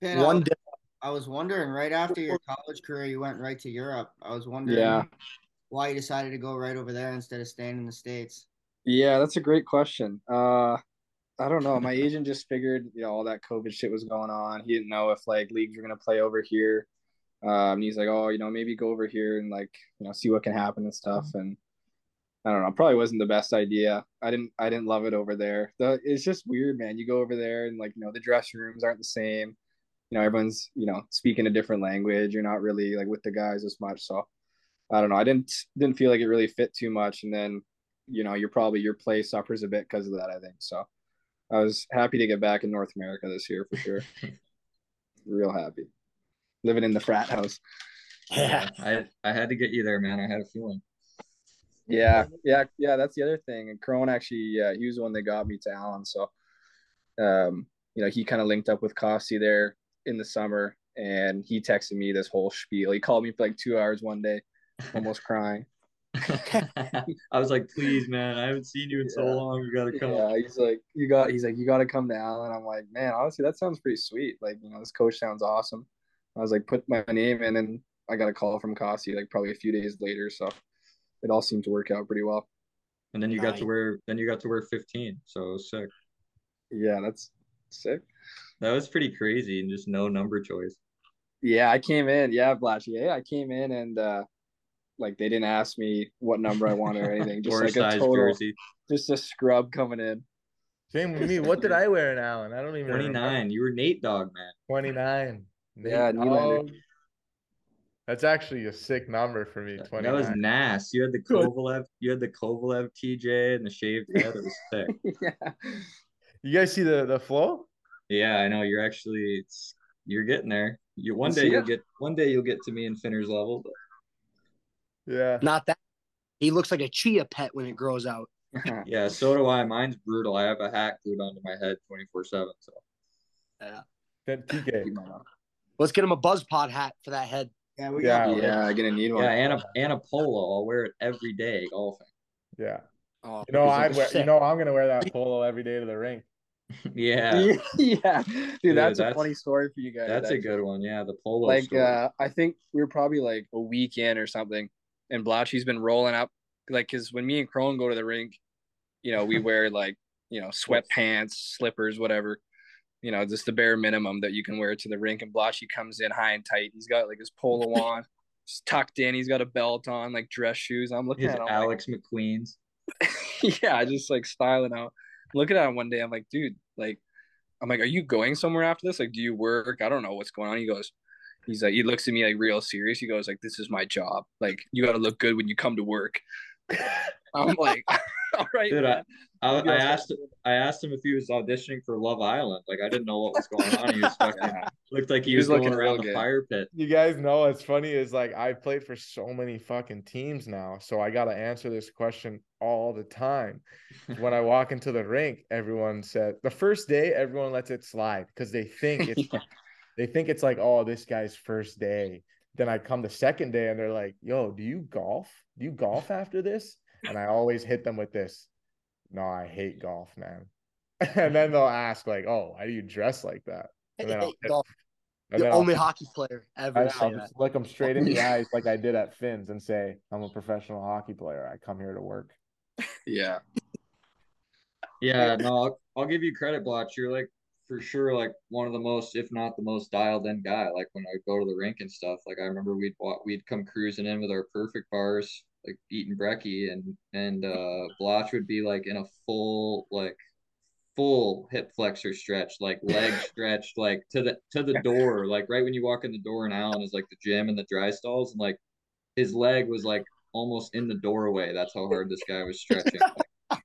Ben, I One was- day, I was wondering right after your college career, you went right to Europe. I was wondering Yeah. why you decided to go right over there instead of staying in the States. Yeah, that's a great question. Uh, I don't know. My agent just figured, you know, all that COVID shit was going on. He didn't know if like leagues were gonna play over here. Um, he's like, oh, you know, maybe go over here and like, you know, see what can happen and stuff. And I don't know, probably wasn't the best idea. I didn't, I didn't love it over there. The, it's just weird, man. You go over there and like, you know, the dressing rooms aren't the same. You know, everyone's, you know, speaking a different language. You're not really like with the guys as much. So I don't know. I didn't, didn't feel like it really fit too much. And then you know, you're probably your play suffers a bit because of that. I think so. I was happy to get back in North America this year for sure. Real happy, living in the frat house. yeah. I I had to get you there, man. I had a feeling. Yeah, yeah, yeah. That's the other thing. And Crone actually, uh, he was the one that got me to Allen. So, um, you know, he kind of linked up with Costi there in the summer, and he texted me this whole spiel. He called me for like two hours one day, almost crying. I was like, please, man, I haven't seen you in so long. You gotta come. Yeah, he's like, you got, he's like, you got to come to Allen. I'm like, man, honestly, that sounds pretty sweet. Like, you know, this coach sounds awesome. I was like, put my name in, and I got a call from Costi like probably a few days later. So it all seemed to work out pretty well. And then you got to wear then you got to wear 15. So it was sick. Yeah, that's sick. That was pretty crazy and just no number choice. Yeah, I came in. Yeah, Blatchy. Yeah, I came in and uh like they didn't ask me what number I wanted or anything. Just or like a total, jersey. just a scrub coming in. Same with me. What did I wear in Allen? I don't even 29. You were Nate Dog, man. 29. Yeah, Nate Nylander. That's actually a sick number for me. 29. That was Nass. You had the Kovalev, you had the Kovalev TJ and the shaved head. It was sick. yeah. You guys see the the flow? Yeah, I know. You're actually it's you're getting there. You one day see you'll get one day you'll get to me in Finner's level. But Yeah. Not that. He looks like a chia pet when it grows out. yeah, so do I. Mine's brutal. I have a hat glued onto my head 24 7. So yeah. Then TK. Let's get him a buzz pod hat for that head. Yeah, we Yeah. got yeah, I'm gonna need one. yeah, and a and a polo. I'll wear it every day golfing. Yeah. Oh, You know I'd wear. You know I'm gonna wear that polo every day to the rink. yeah, yeah, dude, that's, a funny story for you guys. that's a good one. Yeah, the polo. like story. uh I think we were probably like a week in or something, and Blotchy's been rolling up like because when me and Crone go to the rink, you know, we wear like you know sweatpants, slippers, whatever, you know, just the bare minimum that you can wear to the rink. And Blotchy comes in high and tight. He's got like his polo on, just tucked in. He's got a belt on, like dress shoes. I'm looking his at him, like, Alex McQueen's. yeah, just like styling out. Looking at him one day, I'm like, dude, like, I'm like, are you going somewhere after this? Like, do you work? I don't know what's going on. He goes, he's like, he looks at me like real serious. He goes, like, this is my job. Like, you got to look good when you come to work. I'm like, all right, Dude, I, man. I, Maybe I I'll asked I asked him if he was auditioning for Love Island. Like I didn't know what was going on. He was fucking Yeah. looked like he, He was, was going looking around real the fire pit. You guys know what's funny is like I played for so many fucking teams now, so I gotta answer this question all the time. when I walk into the rink, everyone said the first day everyone lets it slide because they think it's Yeah. they think it's like, oh, this guy's first day. Then I come the second day and they're like, yo, do you golf? Do you golf after this? And I always hit them with this. No, I hate golf, man. and then they'll ask, like, oh, why do you dress like that? And then I'll hit- Golf, and the then I'll only hockey player ever I just look them straight in the eyes like I did at Finn's and say, I'm a professional hockey player. I come here to work. Yeah. Yeah, no, I'll, I'll give you credit, Blotch. You're like for sure like one of the most, if not the most dialed in guy. Like when I go to the rink and stuff. Like I remember we'd we'd come cruising in with our perfect bars, like eating brekkie, and and uh Blotch would be like in a full like full hip flexor stretch, like leg stretched, like to the to the door, like right when you walk in the door. And Allen is like the gym and the dry stalls, and like his leg was like almost in the doorway. That's how hard this guy was stretching.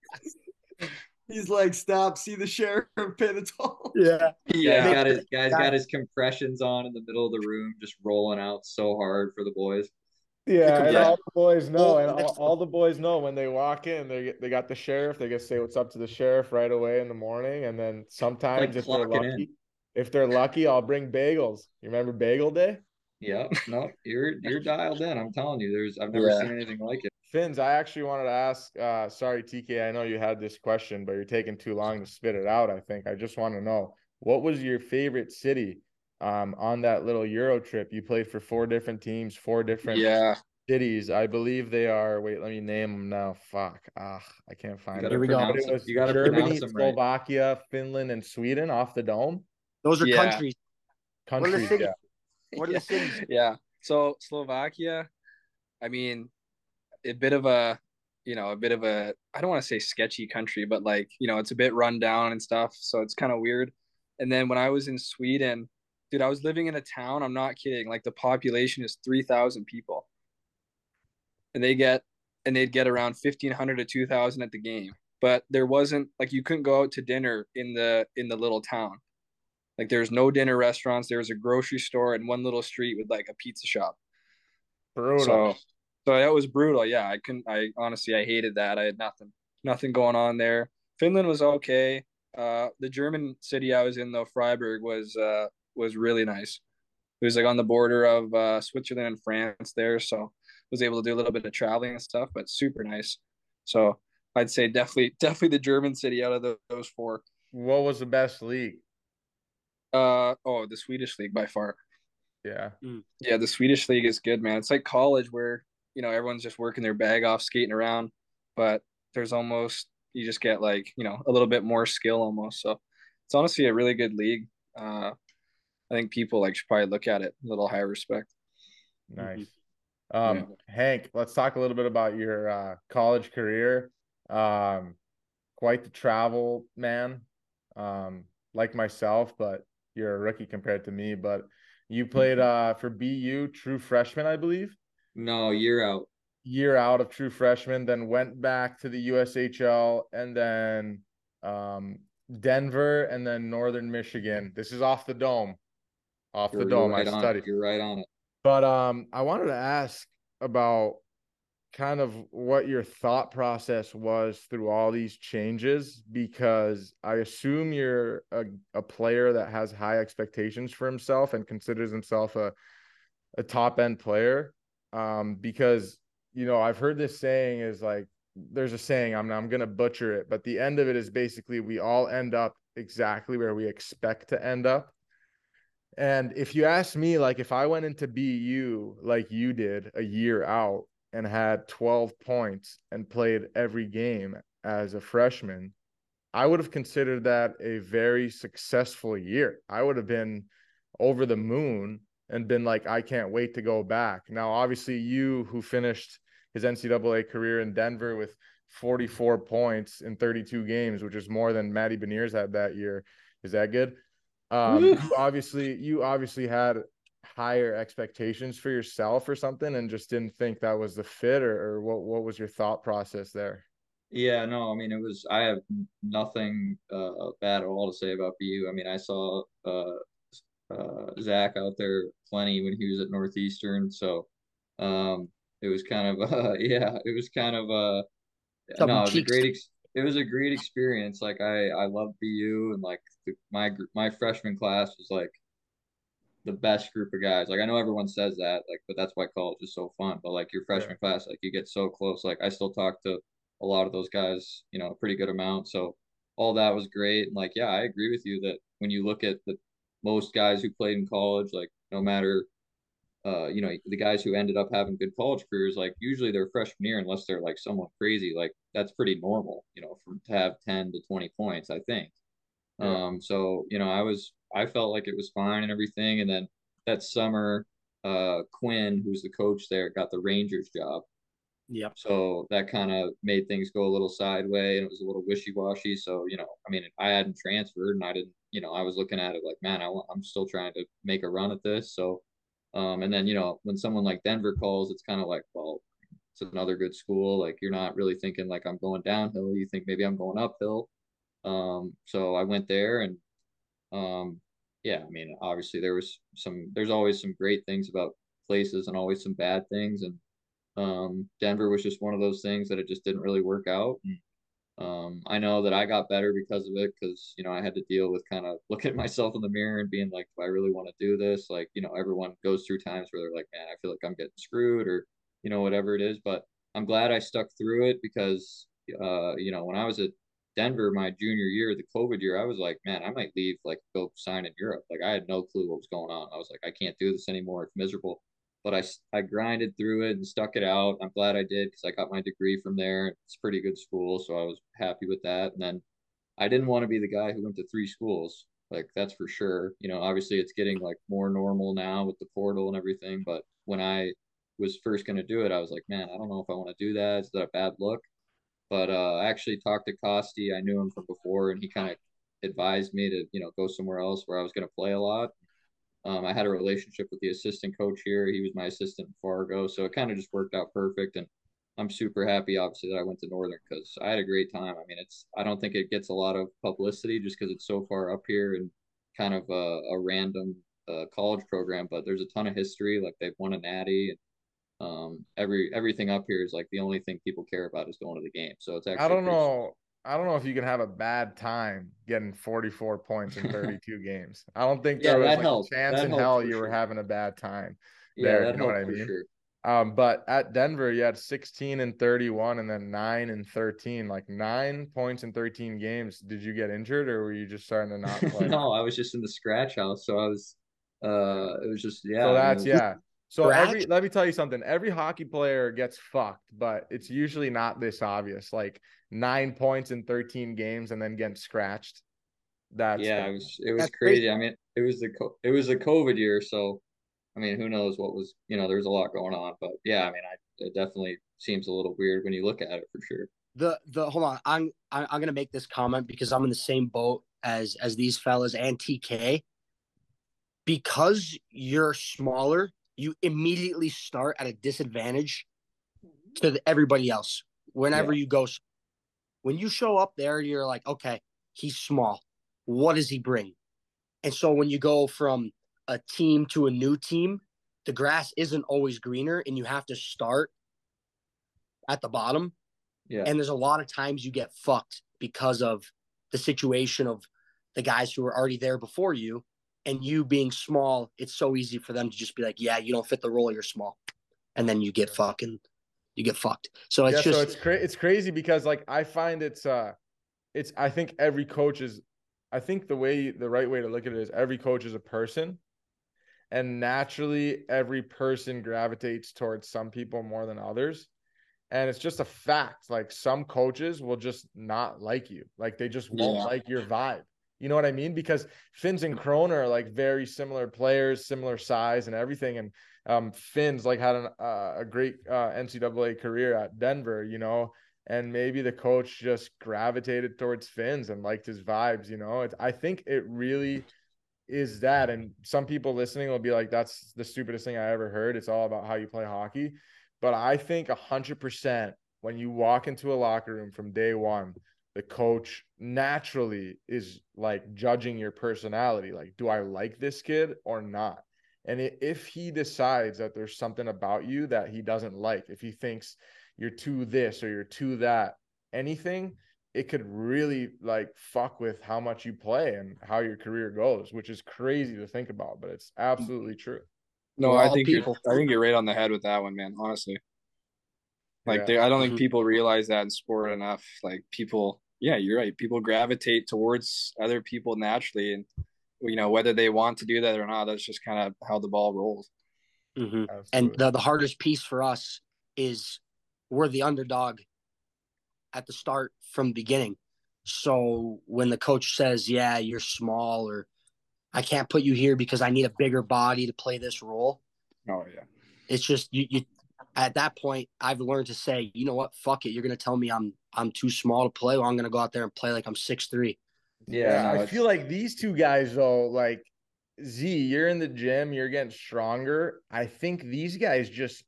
He's like, stop, see the sheriff pin. It's all. Yeah. Guy's Yeah. got his guys got his compressions on in the middle of the room, just rolling out so hard for the boys. Yeah, and Yeah. all the boys know, and all, all the boys know when they walk in, they get- they got the sheriff. They get say what's up to the sheriff right away in the morning, and then sometimes if they're clocking in. lucky, if they're lucky, I'll bring bagels. You remember Bagel Day? Yeah, no, you're you're dialed in. I'm telling you, there's I've never Yeah. seen anything like it. Finns, I actually wanted to ask. Uh, sorry, TK, I know you had this question, but you're taking too long to spit it out. I think I just want to know what was your favorite city um, on that little Euro trip? You played for four different teams, four different Yeah. cities. I believe they are. Wait, let me name them now. Fuck. Ah, I can't find gotta it. Here we go. It was You gotta Germany, pronounce them right. Slovakia, Finland, and Sweden off the dome. Those are Yeah. countries. are the Countries, yeah. What are the cities? Yeah. So Slovakia, I mean, a bit of a, you know, a bit of a, I don't want to say sketchy country, but like, you know, it's a bit run down and stuff. So it's kind of weird. And then when I was in Sweden, dude, I was living in a town. I'm not kidding. Like the population is 3,000 people. And they get, and they'd get around 1,500 to 2,000 at the game. But there wasn't like you couldn't go out to dinner in the in the little town. Like there's no dinner restaurants. There was a grocery store and one little street with like a pizza shop. Brutal. So, so that was brutal. Yeah, I couldn't. I honestly, I hated that. I had nothing, nothing going on there. Finland was okay. Uh, the German city I was in though, Freiburg, was uh was really nice. It was like on the border of uh, Switzerland and France there, so was able to do a little bit of traveling and stuff, but super nice. So I'd say definitely, definitely the German city out of the, those four. what was the best league? Uh oh, the Swedish league by far. Yeah. Yeah, the Swedish league is good, man. It's like college where, you know, everyone's just working their bag off, skating around, but there's almost you just get like, you know, a little bit more skill almost. So it's honestly a really good league. Uh I think people like should probably look at it a little higher respect. Nice. Um, Yeah. Hank, let's talk a little bit about your uh, college career. Um, quite the travel man, um, like myself, but you're a rookie compared to me. But you played uh, for BU, true freshman, I believe, No, you're out. year out of true freshman, then went back to the USHL, and then um, Denver, and then Northern Michigan. This is off the dome. Off the You're, dome. you're right I studied. it. You're right on it. But um, I wanted to ask about kind of what your thought process was through all these changes because I assume you're a, a player that has high expectations for himself and considers himself a a top end player. Um, because you know, I've heard this saying is like there's a saying, I'm I'm gonna butcher it, but the end of it is basically we all end up exactly where we expect to end up. And if you ask me, like if I went into BU like you did a year out and had 12 points and played every game as a freshman, I would have considered that a very successful year. I would have been over the moon and been like, I can't wait to go back. Now, obviously, you who finished his NCAA career in Denver with 44 points in 32 games, which is more than Matty Beniers had that year. Is that good? Um, you obviously, you obviously had higher expectations for yourself or something, and just didn't think that was the fit, or, or what? What was your thought process there? Yeah, no, I mean it was I have nothing uh bad at all to say about BU. I mean, I saw uh uh Zach out there plenty when he was at Northeastern, so um it was kind of uh yeah, it was kind of uh Some no, it was a great ex it was a great experience. Like I I love BU and like the, my my freshman class was like the best group of guys. Like I know everyone says that, like, but that's why college is so fun. But like your freshman class, like you get so close. Like I still talk to a lot of those guys, you know, a pretty good amount. So all that was great. And like, yeah, I agree with you that when you look at the most guys who played in college, like no matter uh, you know, the guys who ended up having good college careers, like usually they're freshman year, unless they're like someone crazy, like that's pretty normal, you know, for to have 10 to 20 points, I think. Yeah. Um, so, you know, I was, I felt like it was fine and everything. And then that summer, uh, Quinn, who's the coach there, got the Rangers job. Yep. So that kind of made things go a little sideways and it was a little wishy washy. So, you know, I mean, I hadn't transferred and I didn't, you know, I was looking at it like, man, I, I'm still trying to make a run at this. So, um, and then, you know, when someone like Denver calls, it's kind of like, well, it's another good school. Like you're not really thinking like I'm going downhill. You think maybe I'm going uphill. Um, so I went there and, um, yeah, I mean, obviously there was some, there's always some great things about places and always some bad things. And Um, Denver was just one of those things that it just didn't really work out. And, um, I know that I got better because of it because you know I had to deal with kind of looking at myself in the mirror and being like, do I really want to do this? Like, you know, everyone goes through times where they're like, man, I feel like I'm getting screwed or you know whatever it is. But I'm glad I stuck through it because uh, you know when I was at Denver my junior year, the COVID year, I was like, man, I might leave, like go sign in Europe. Like I had no clue what was going on. I was like, I can't do this anymore. It's miserable. But I, I grinded through it and stuck it out. I'm glad I did because I got my degree from there. It's pretty good school, so I was happy with that. And then I didn't want to be the guy who went to three schools. Like that's for sure. You know, obviously it's getting like more normal now with the portal and everything. But when I was first going to do it, I was like, man, I don't know if I want to do that. Is that a bad look? But uh, I actually talked to Costi. I knew him from before, and he kind of advised me to, you know, go somewhere else where I was going to play a lot. Um, I had a relationship with the assistant coach here. He was my assistant in Fargo, so it kind of just worked out perfect. And I'm super happy, obviously, that I went to Northern because I had a great time. I mean, it's I don't think it gets a lot of publicity just because it's so far up here and kind of a, a random uh, college program, but there's a ton of history. Like they've won a natty, and um, every everything up here is like the only thing people care about is going to the game. So it's actually I don't know. I don't know if you can have a bad time getting 44 points in 32 games. I don't think Yeah, there was like helped. a chance That in hell you were having a bad time. There, that you know what I mean? sure. Um, but at Denver, you had 16 and 31 and then nine and 13, like nine points in 13 games. Did you get injured or were you just starting to not play? no, I was just in the scratch house, so I was. Uh, it was just yeah. So I mean, that's yeah. So Scratch? every let me tell you something. Every hockey player gets fucked, but it's usually not this obvious. Like nine points in 13 games and then getting scratched. That's yeah, it was it was crazy. crazy. I mean, it was the co- it was a COVID year, so I mean, who knows what was you know, there's a lot going on, but yeah, I mean, I it definitely seems a little weird when you look at it for sure. the the hold on i'm i'm gonna make this comment because i'm in the same boat as as these fellas and tk because you're smaller you immediately start at a disadvantage mm-hmm. to the, everybody else whenever you go when you show up there you're like okay he's small. What does he bring? And so when you go from a team to a new team the grass isn't always greener and you have to start at the bottom. Yeah, and there's a lot of times you get fucked because of the situation of the guys who are already there before you and you being small it's so easy for them to just be like yeah you don't fit the role you're small. And then you get fucking you get fucked. So it's yeah, just so it's cra- it's crazy because like I find it's uh it's I think every coach is I think the way the right way to look at it is every coach is a person. And naturally every person gravitates towards some people more than others. And it's just a fact like some coaches will just not like you. Like they just won't Yeah. like your vibe you know what i mean? Because Finns and Krona are like very similar players similar size and everything and um Finn's like had an, uh, a great uh, ncaa career at denver you know? And maybe the coach just gravitated towards Finn's and liked his vibes you know? I think it really is that and some people listening will be like that's the stupidest thing i ever heard. It's all about how you play hockey. But i think 100% when you walk into a locker room from day one the coach naturally is like judging your personality like do i like this kid or not and if he decides that there's something about you that he doesn't like if he thinks you're too this or you're too that anything it could really like fuck with how much you play and how your career goes, which is crazy to think about, but it's absolutely true. No, I all think you're, people. I think you're right on the head with that one, man. Honestly, like Yeah. they, I don't think Mhm. people realize that in sport enough. Like people, yeah, you're right. People gravitate towards other people naturally, and you know whether they want to do that or not. That's just kind of how the ball rolls. Mhm. and the, the hardest piece for us is we're the underdog at the start from the beginning so when the coach says yeah you're small or i can't put you here because i need a bigger body to play this role Oh yeah, it's just you, you at that point i've learned to say you know what fuck it you're gonna tell me i'm i'm too small to play well i'm gonna go out there and play like i'm six three Yeah, no, I feel like these two guys though, like Z, you're in the gym, you're getting stronger. I think these guys just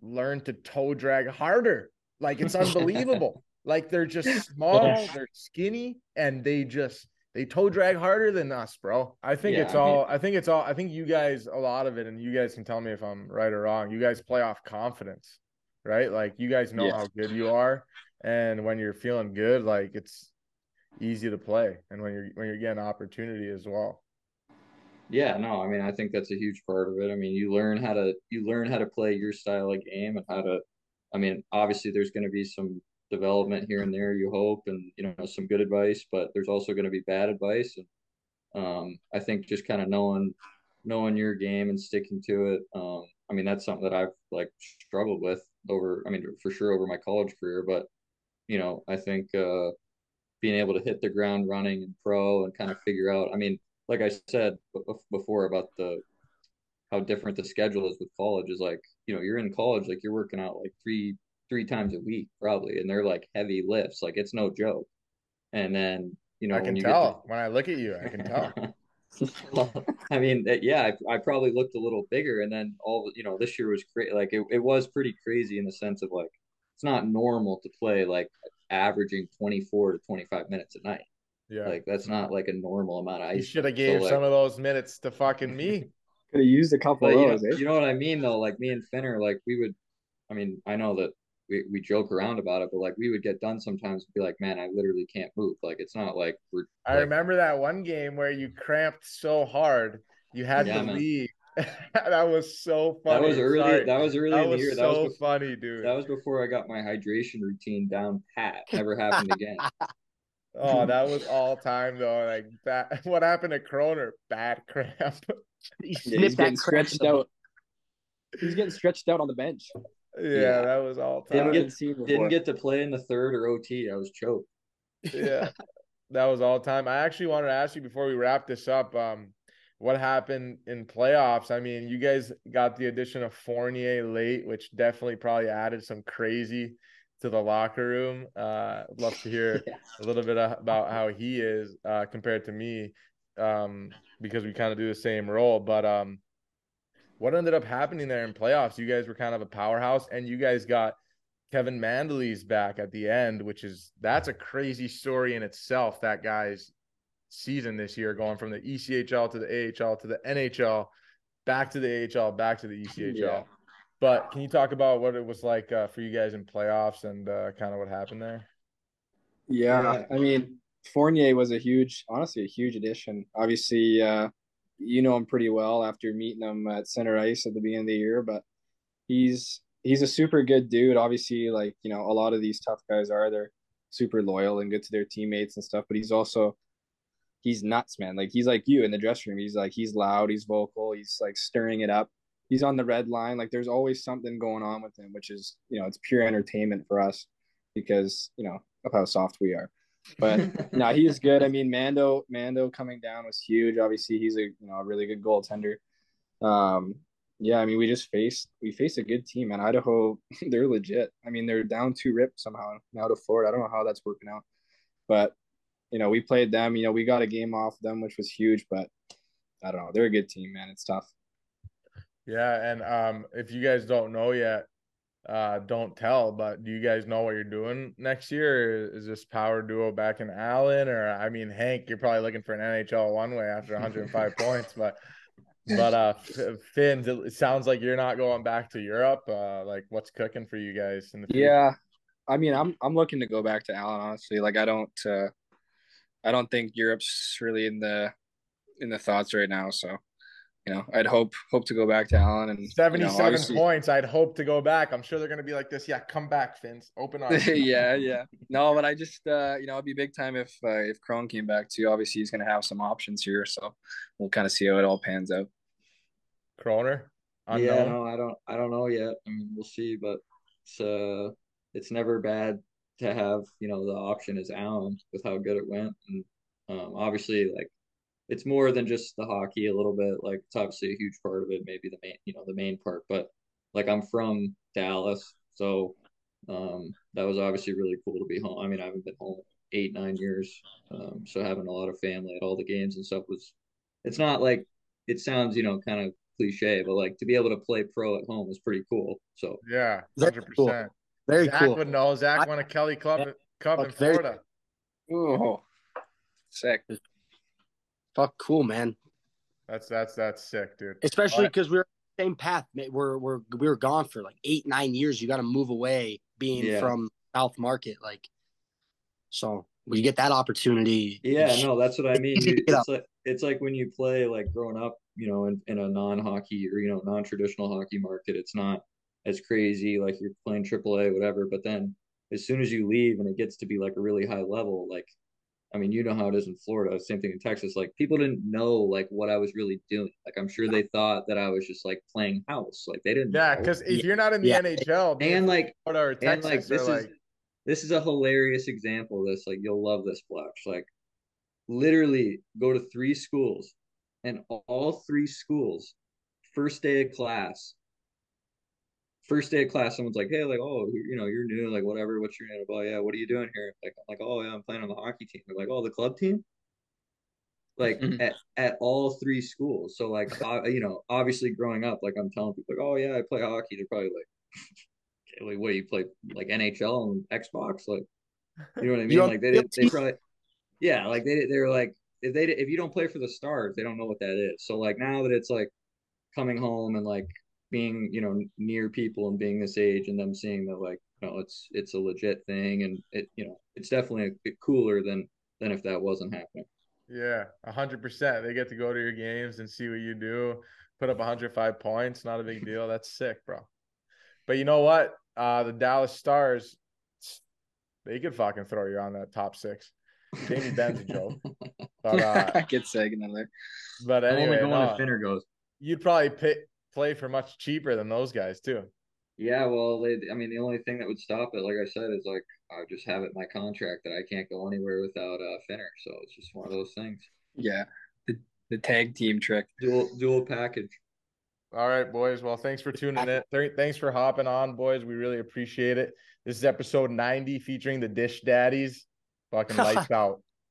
learn to toe drag harder. Like it's unbelievable. like they're just small, they're skinny, and they just they toe drag harder than us, bro. I think Yeah, it's I mean- all I think it's all I think you guys a lot of it, and you guys can tell me if I'm right or wrong. You guys play off confidence. right? Like you guys know Yeah. how good you are, and when you're feeling good, like it's easy to play, and when you're when you're getting opportunity as well. Yeah, no, I mean, I think that's a huge part of it. I mean, you learn how to you learn how to play your style of game and how to. I mean, obviously, there's going to be some development here and there. You hope, and you know, some good advice, but there's also going to be bad advice. And um, I think just kind of knowing knowing your game and sticking to it. Um, I mean, that's something that I've like struggled with over. I mean, for sure over my college career, but you know, I think uh, being able to hit the ground running and pro and kind of figure out. I mean like I said before about the how different the schedule is with college is like you know you're in college like you're working out like three three times a week probably and they're like heavy lifts like it's no joke and then you know I can when tell get when I look at you. I can tell. I mean yeah I, I probably looked a little bigger and then all you know this year was great like it, it was pretty crazy in the sense of like it's not normal to play like averaging 24 to 25 minutes a night Yeah, like that's not like a normal amount of ice. you should have time. gave So, some of those minutes to fucking me. Could have used a couple but of you know, eh? you know what I mean though. Like me and Finner, like we would. I mean, I know that we, we joke around about it, but like we would get done sometimes and be like, man, I literally can't move. Like it's not like we're. I like, remember that one game where you cramped so hard you had Yeah, to man. leave. that was so funny. That was early. Sorry. That was early That in the year. so that was before, funny, dude. that was before I got my hydration routine down pat. Never happened again. Oh, that was all time though. Like that. What happened to Kroner? Bad cramp. He Yeah, he's that getting crap stretched out. He's getting stretched out on the bench. yeah, Yeah. that was all Didn't time. get- been seen before. Didn't get to play in the third or OT. I was choked. yeah, that was all time. I actually wanted to ask you before we wrap this up. Um, what happened in playoffs? I mean, you guys got the addition of Fournier late, which definitely probably added some crazy to the locker room. Uh, I'd love to hear Yeah. a little bit about how he is uh, compared to me, um, because we kind of do the same role. But um, what ended up happening there in playoffs? You guys were kind of a powerhouse, and you guys got Kevin Mandolese back at the end, which is that's a crazy story in itself. That guy's season this year, going from the ECHL to the AHL to the NHL, back to the AHL, back to the ECHL. Yeah. But can you talk about what it was like uh, for you guys in playoffs and uh, kind of what happened there? Yeah, Yeah. I mean, Fournier was a huge, honestly, a huge addition. Obviously, uh, you know him pretty well after meeting him at center ice at the beginning of the year, but he's he's a super good dude. Obviously, like you know, a lot of these tough guys are they're super loyal and good to their teammates and stuff. But he's also he's nuts, man. Like he's like you in the dressing room. He's like he's loud, he's vocal, he's like stirring it up. He's on the red line. Like there's always something going on with him, which is you know it's pure entertainment for us because you know of how soft we are. But no, he is good. I mean, Mando Mando coming down was huge. Obviously, he's a you know a really good goaltender. Um, yeah, I mean, we just faced we faced a good team, and Idaho they're legit. I mean, they're down two rip somehow now to Florida. I don't know how that's working out, but you know, we played them. You know, we got a game off them, which was huge. But I don't know, they're a good team, man. It's tough. Yeah, and um, if you guys don't know yet, uh, don't tell. But do you guys know what you're doing next year? Is this power duo back in Allen, or I mean, Hank? You're probably looking for an NHL one way after 105 points, but but uh, Finn, it sounds like you're not going back to Europe. Uh, like what's cooking for you guys in the future? Yeah, I mean, I'm I'm looking to go back to Allen. Honestly, like I don't uh, I don't think Europe's really in the in the thoughts right now. So, you know, I'd hope hope to go back to Allen and you know, 77 points. I'd hope to go back. I'm sure they're going to be like this. Yeah, come back, Finns. Open arms. yeah, yeah. No, but I just uh, you know, it'd be big time if uh, if Crone came back too. Obviously, he's gonna have some options here, so we'll kind of see how it all pans out. Kroner. Yeah, no, I don't I don't know yet. I mean, we'll see, but it's uh it's never bad to have, you know, the option is Allen with how good it went. And um obviously like it's more than just the hockey a little bit. Like it's obviously a huge part of it, maybe the main you know, the main part. But like I'm from Dallas, so um that was obviously really cool to be home. I mean, I haven't been home eight, nine years. Um so having a lot of family at all the games and stuff was it's not like it sounds, you know, kind of cliche, but like to be able to play pro at home is pretty cool. So Yeah, Very hundred cool. percent. Very Zach cool. would know. Zach I- won a Kelly Club Yeah. Cup oh, in very- Florida. Oh, sick. Fuck, cool, man. That's that's that's sick, dude. Especially because we're same path. We're we're we were gone for like eight nine years. You got to move away, being Yeah. from South Market, like. So when you get that opportunity, Yeah, no, that's what I mean. easy to You- get It's like it's like when you play like growing up, you know, in, in a non-hockey or you know non-traditional hockey market. It's not as crazy like you're playing AAA, whatever. But then as soon as you leave and it gets to be like a really high level, like I mean, you know how it is in Florida. Same thing in Texas. Like people didn't know like what I was really doing. Like I'm sure they thought that I was just like playing house. Like they didn't. Yeah, because if you're not in the Yeah. NHL, and like Florida or and like this is like, this is a hilarious example of this like you'll love this Fletch like literally go to three schools and all three schools first day of class first day of class someone's like hey like oh you know you're new like whatever what's your name? Oh yeah what are you doing here? Like I'm like oh yeah i'm playing on the hockey team. They're like oh the club team? Like Mhm. at, at all three schools. So like uh, you know obviously growing up like i'm telling people like oh yeah i play hockey. They're probably like okay, like what you play like nhl and xbox? Like you know what i mean? Like they the did they probably yeah like they they're like if they if you don't play for the stars they don't know what that is. So like now that it's like coming home and like being you know near people and being this age and them seeing that like you know it's it's a legit thing and it you know it's definitely a bit cooler than than if that wasn't happening yeah, hundred percent. They get to go to your games and see what you do. Put up 105 points, not a big deal. That's sick, bro. But you know what? Uh, the Dallas Stars, they could fucking throw you on that top six. Jamie Benn's a joke, but uh, Get Sagan in there. but i'm only anyway, going no, if finner goes you'd probably pay, play for much cheaper than those guys too. Yeah, well, they, I mean, the only thing that would stop it, like I said, is like I just have it in my contract that I can't go anywhere without uh Finner. So it's just one of those things. Yeah, the the tag team trick. Dual dual package. All right, boys. Well, thanks for tuning in. Th- Thanks for hopping on, boys. We really appreciate it. This is episode 90 featuring the Dish Daddies. Fucking lights out.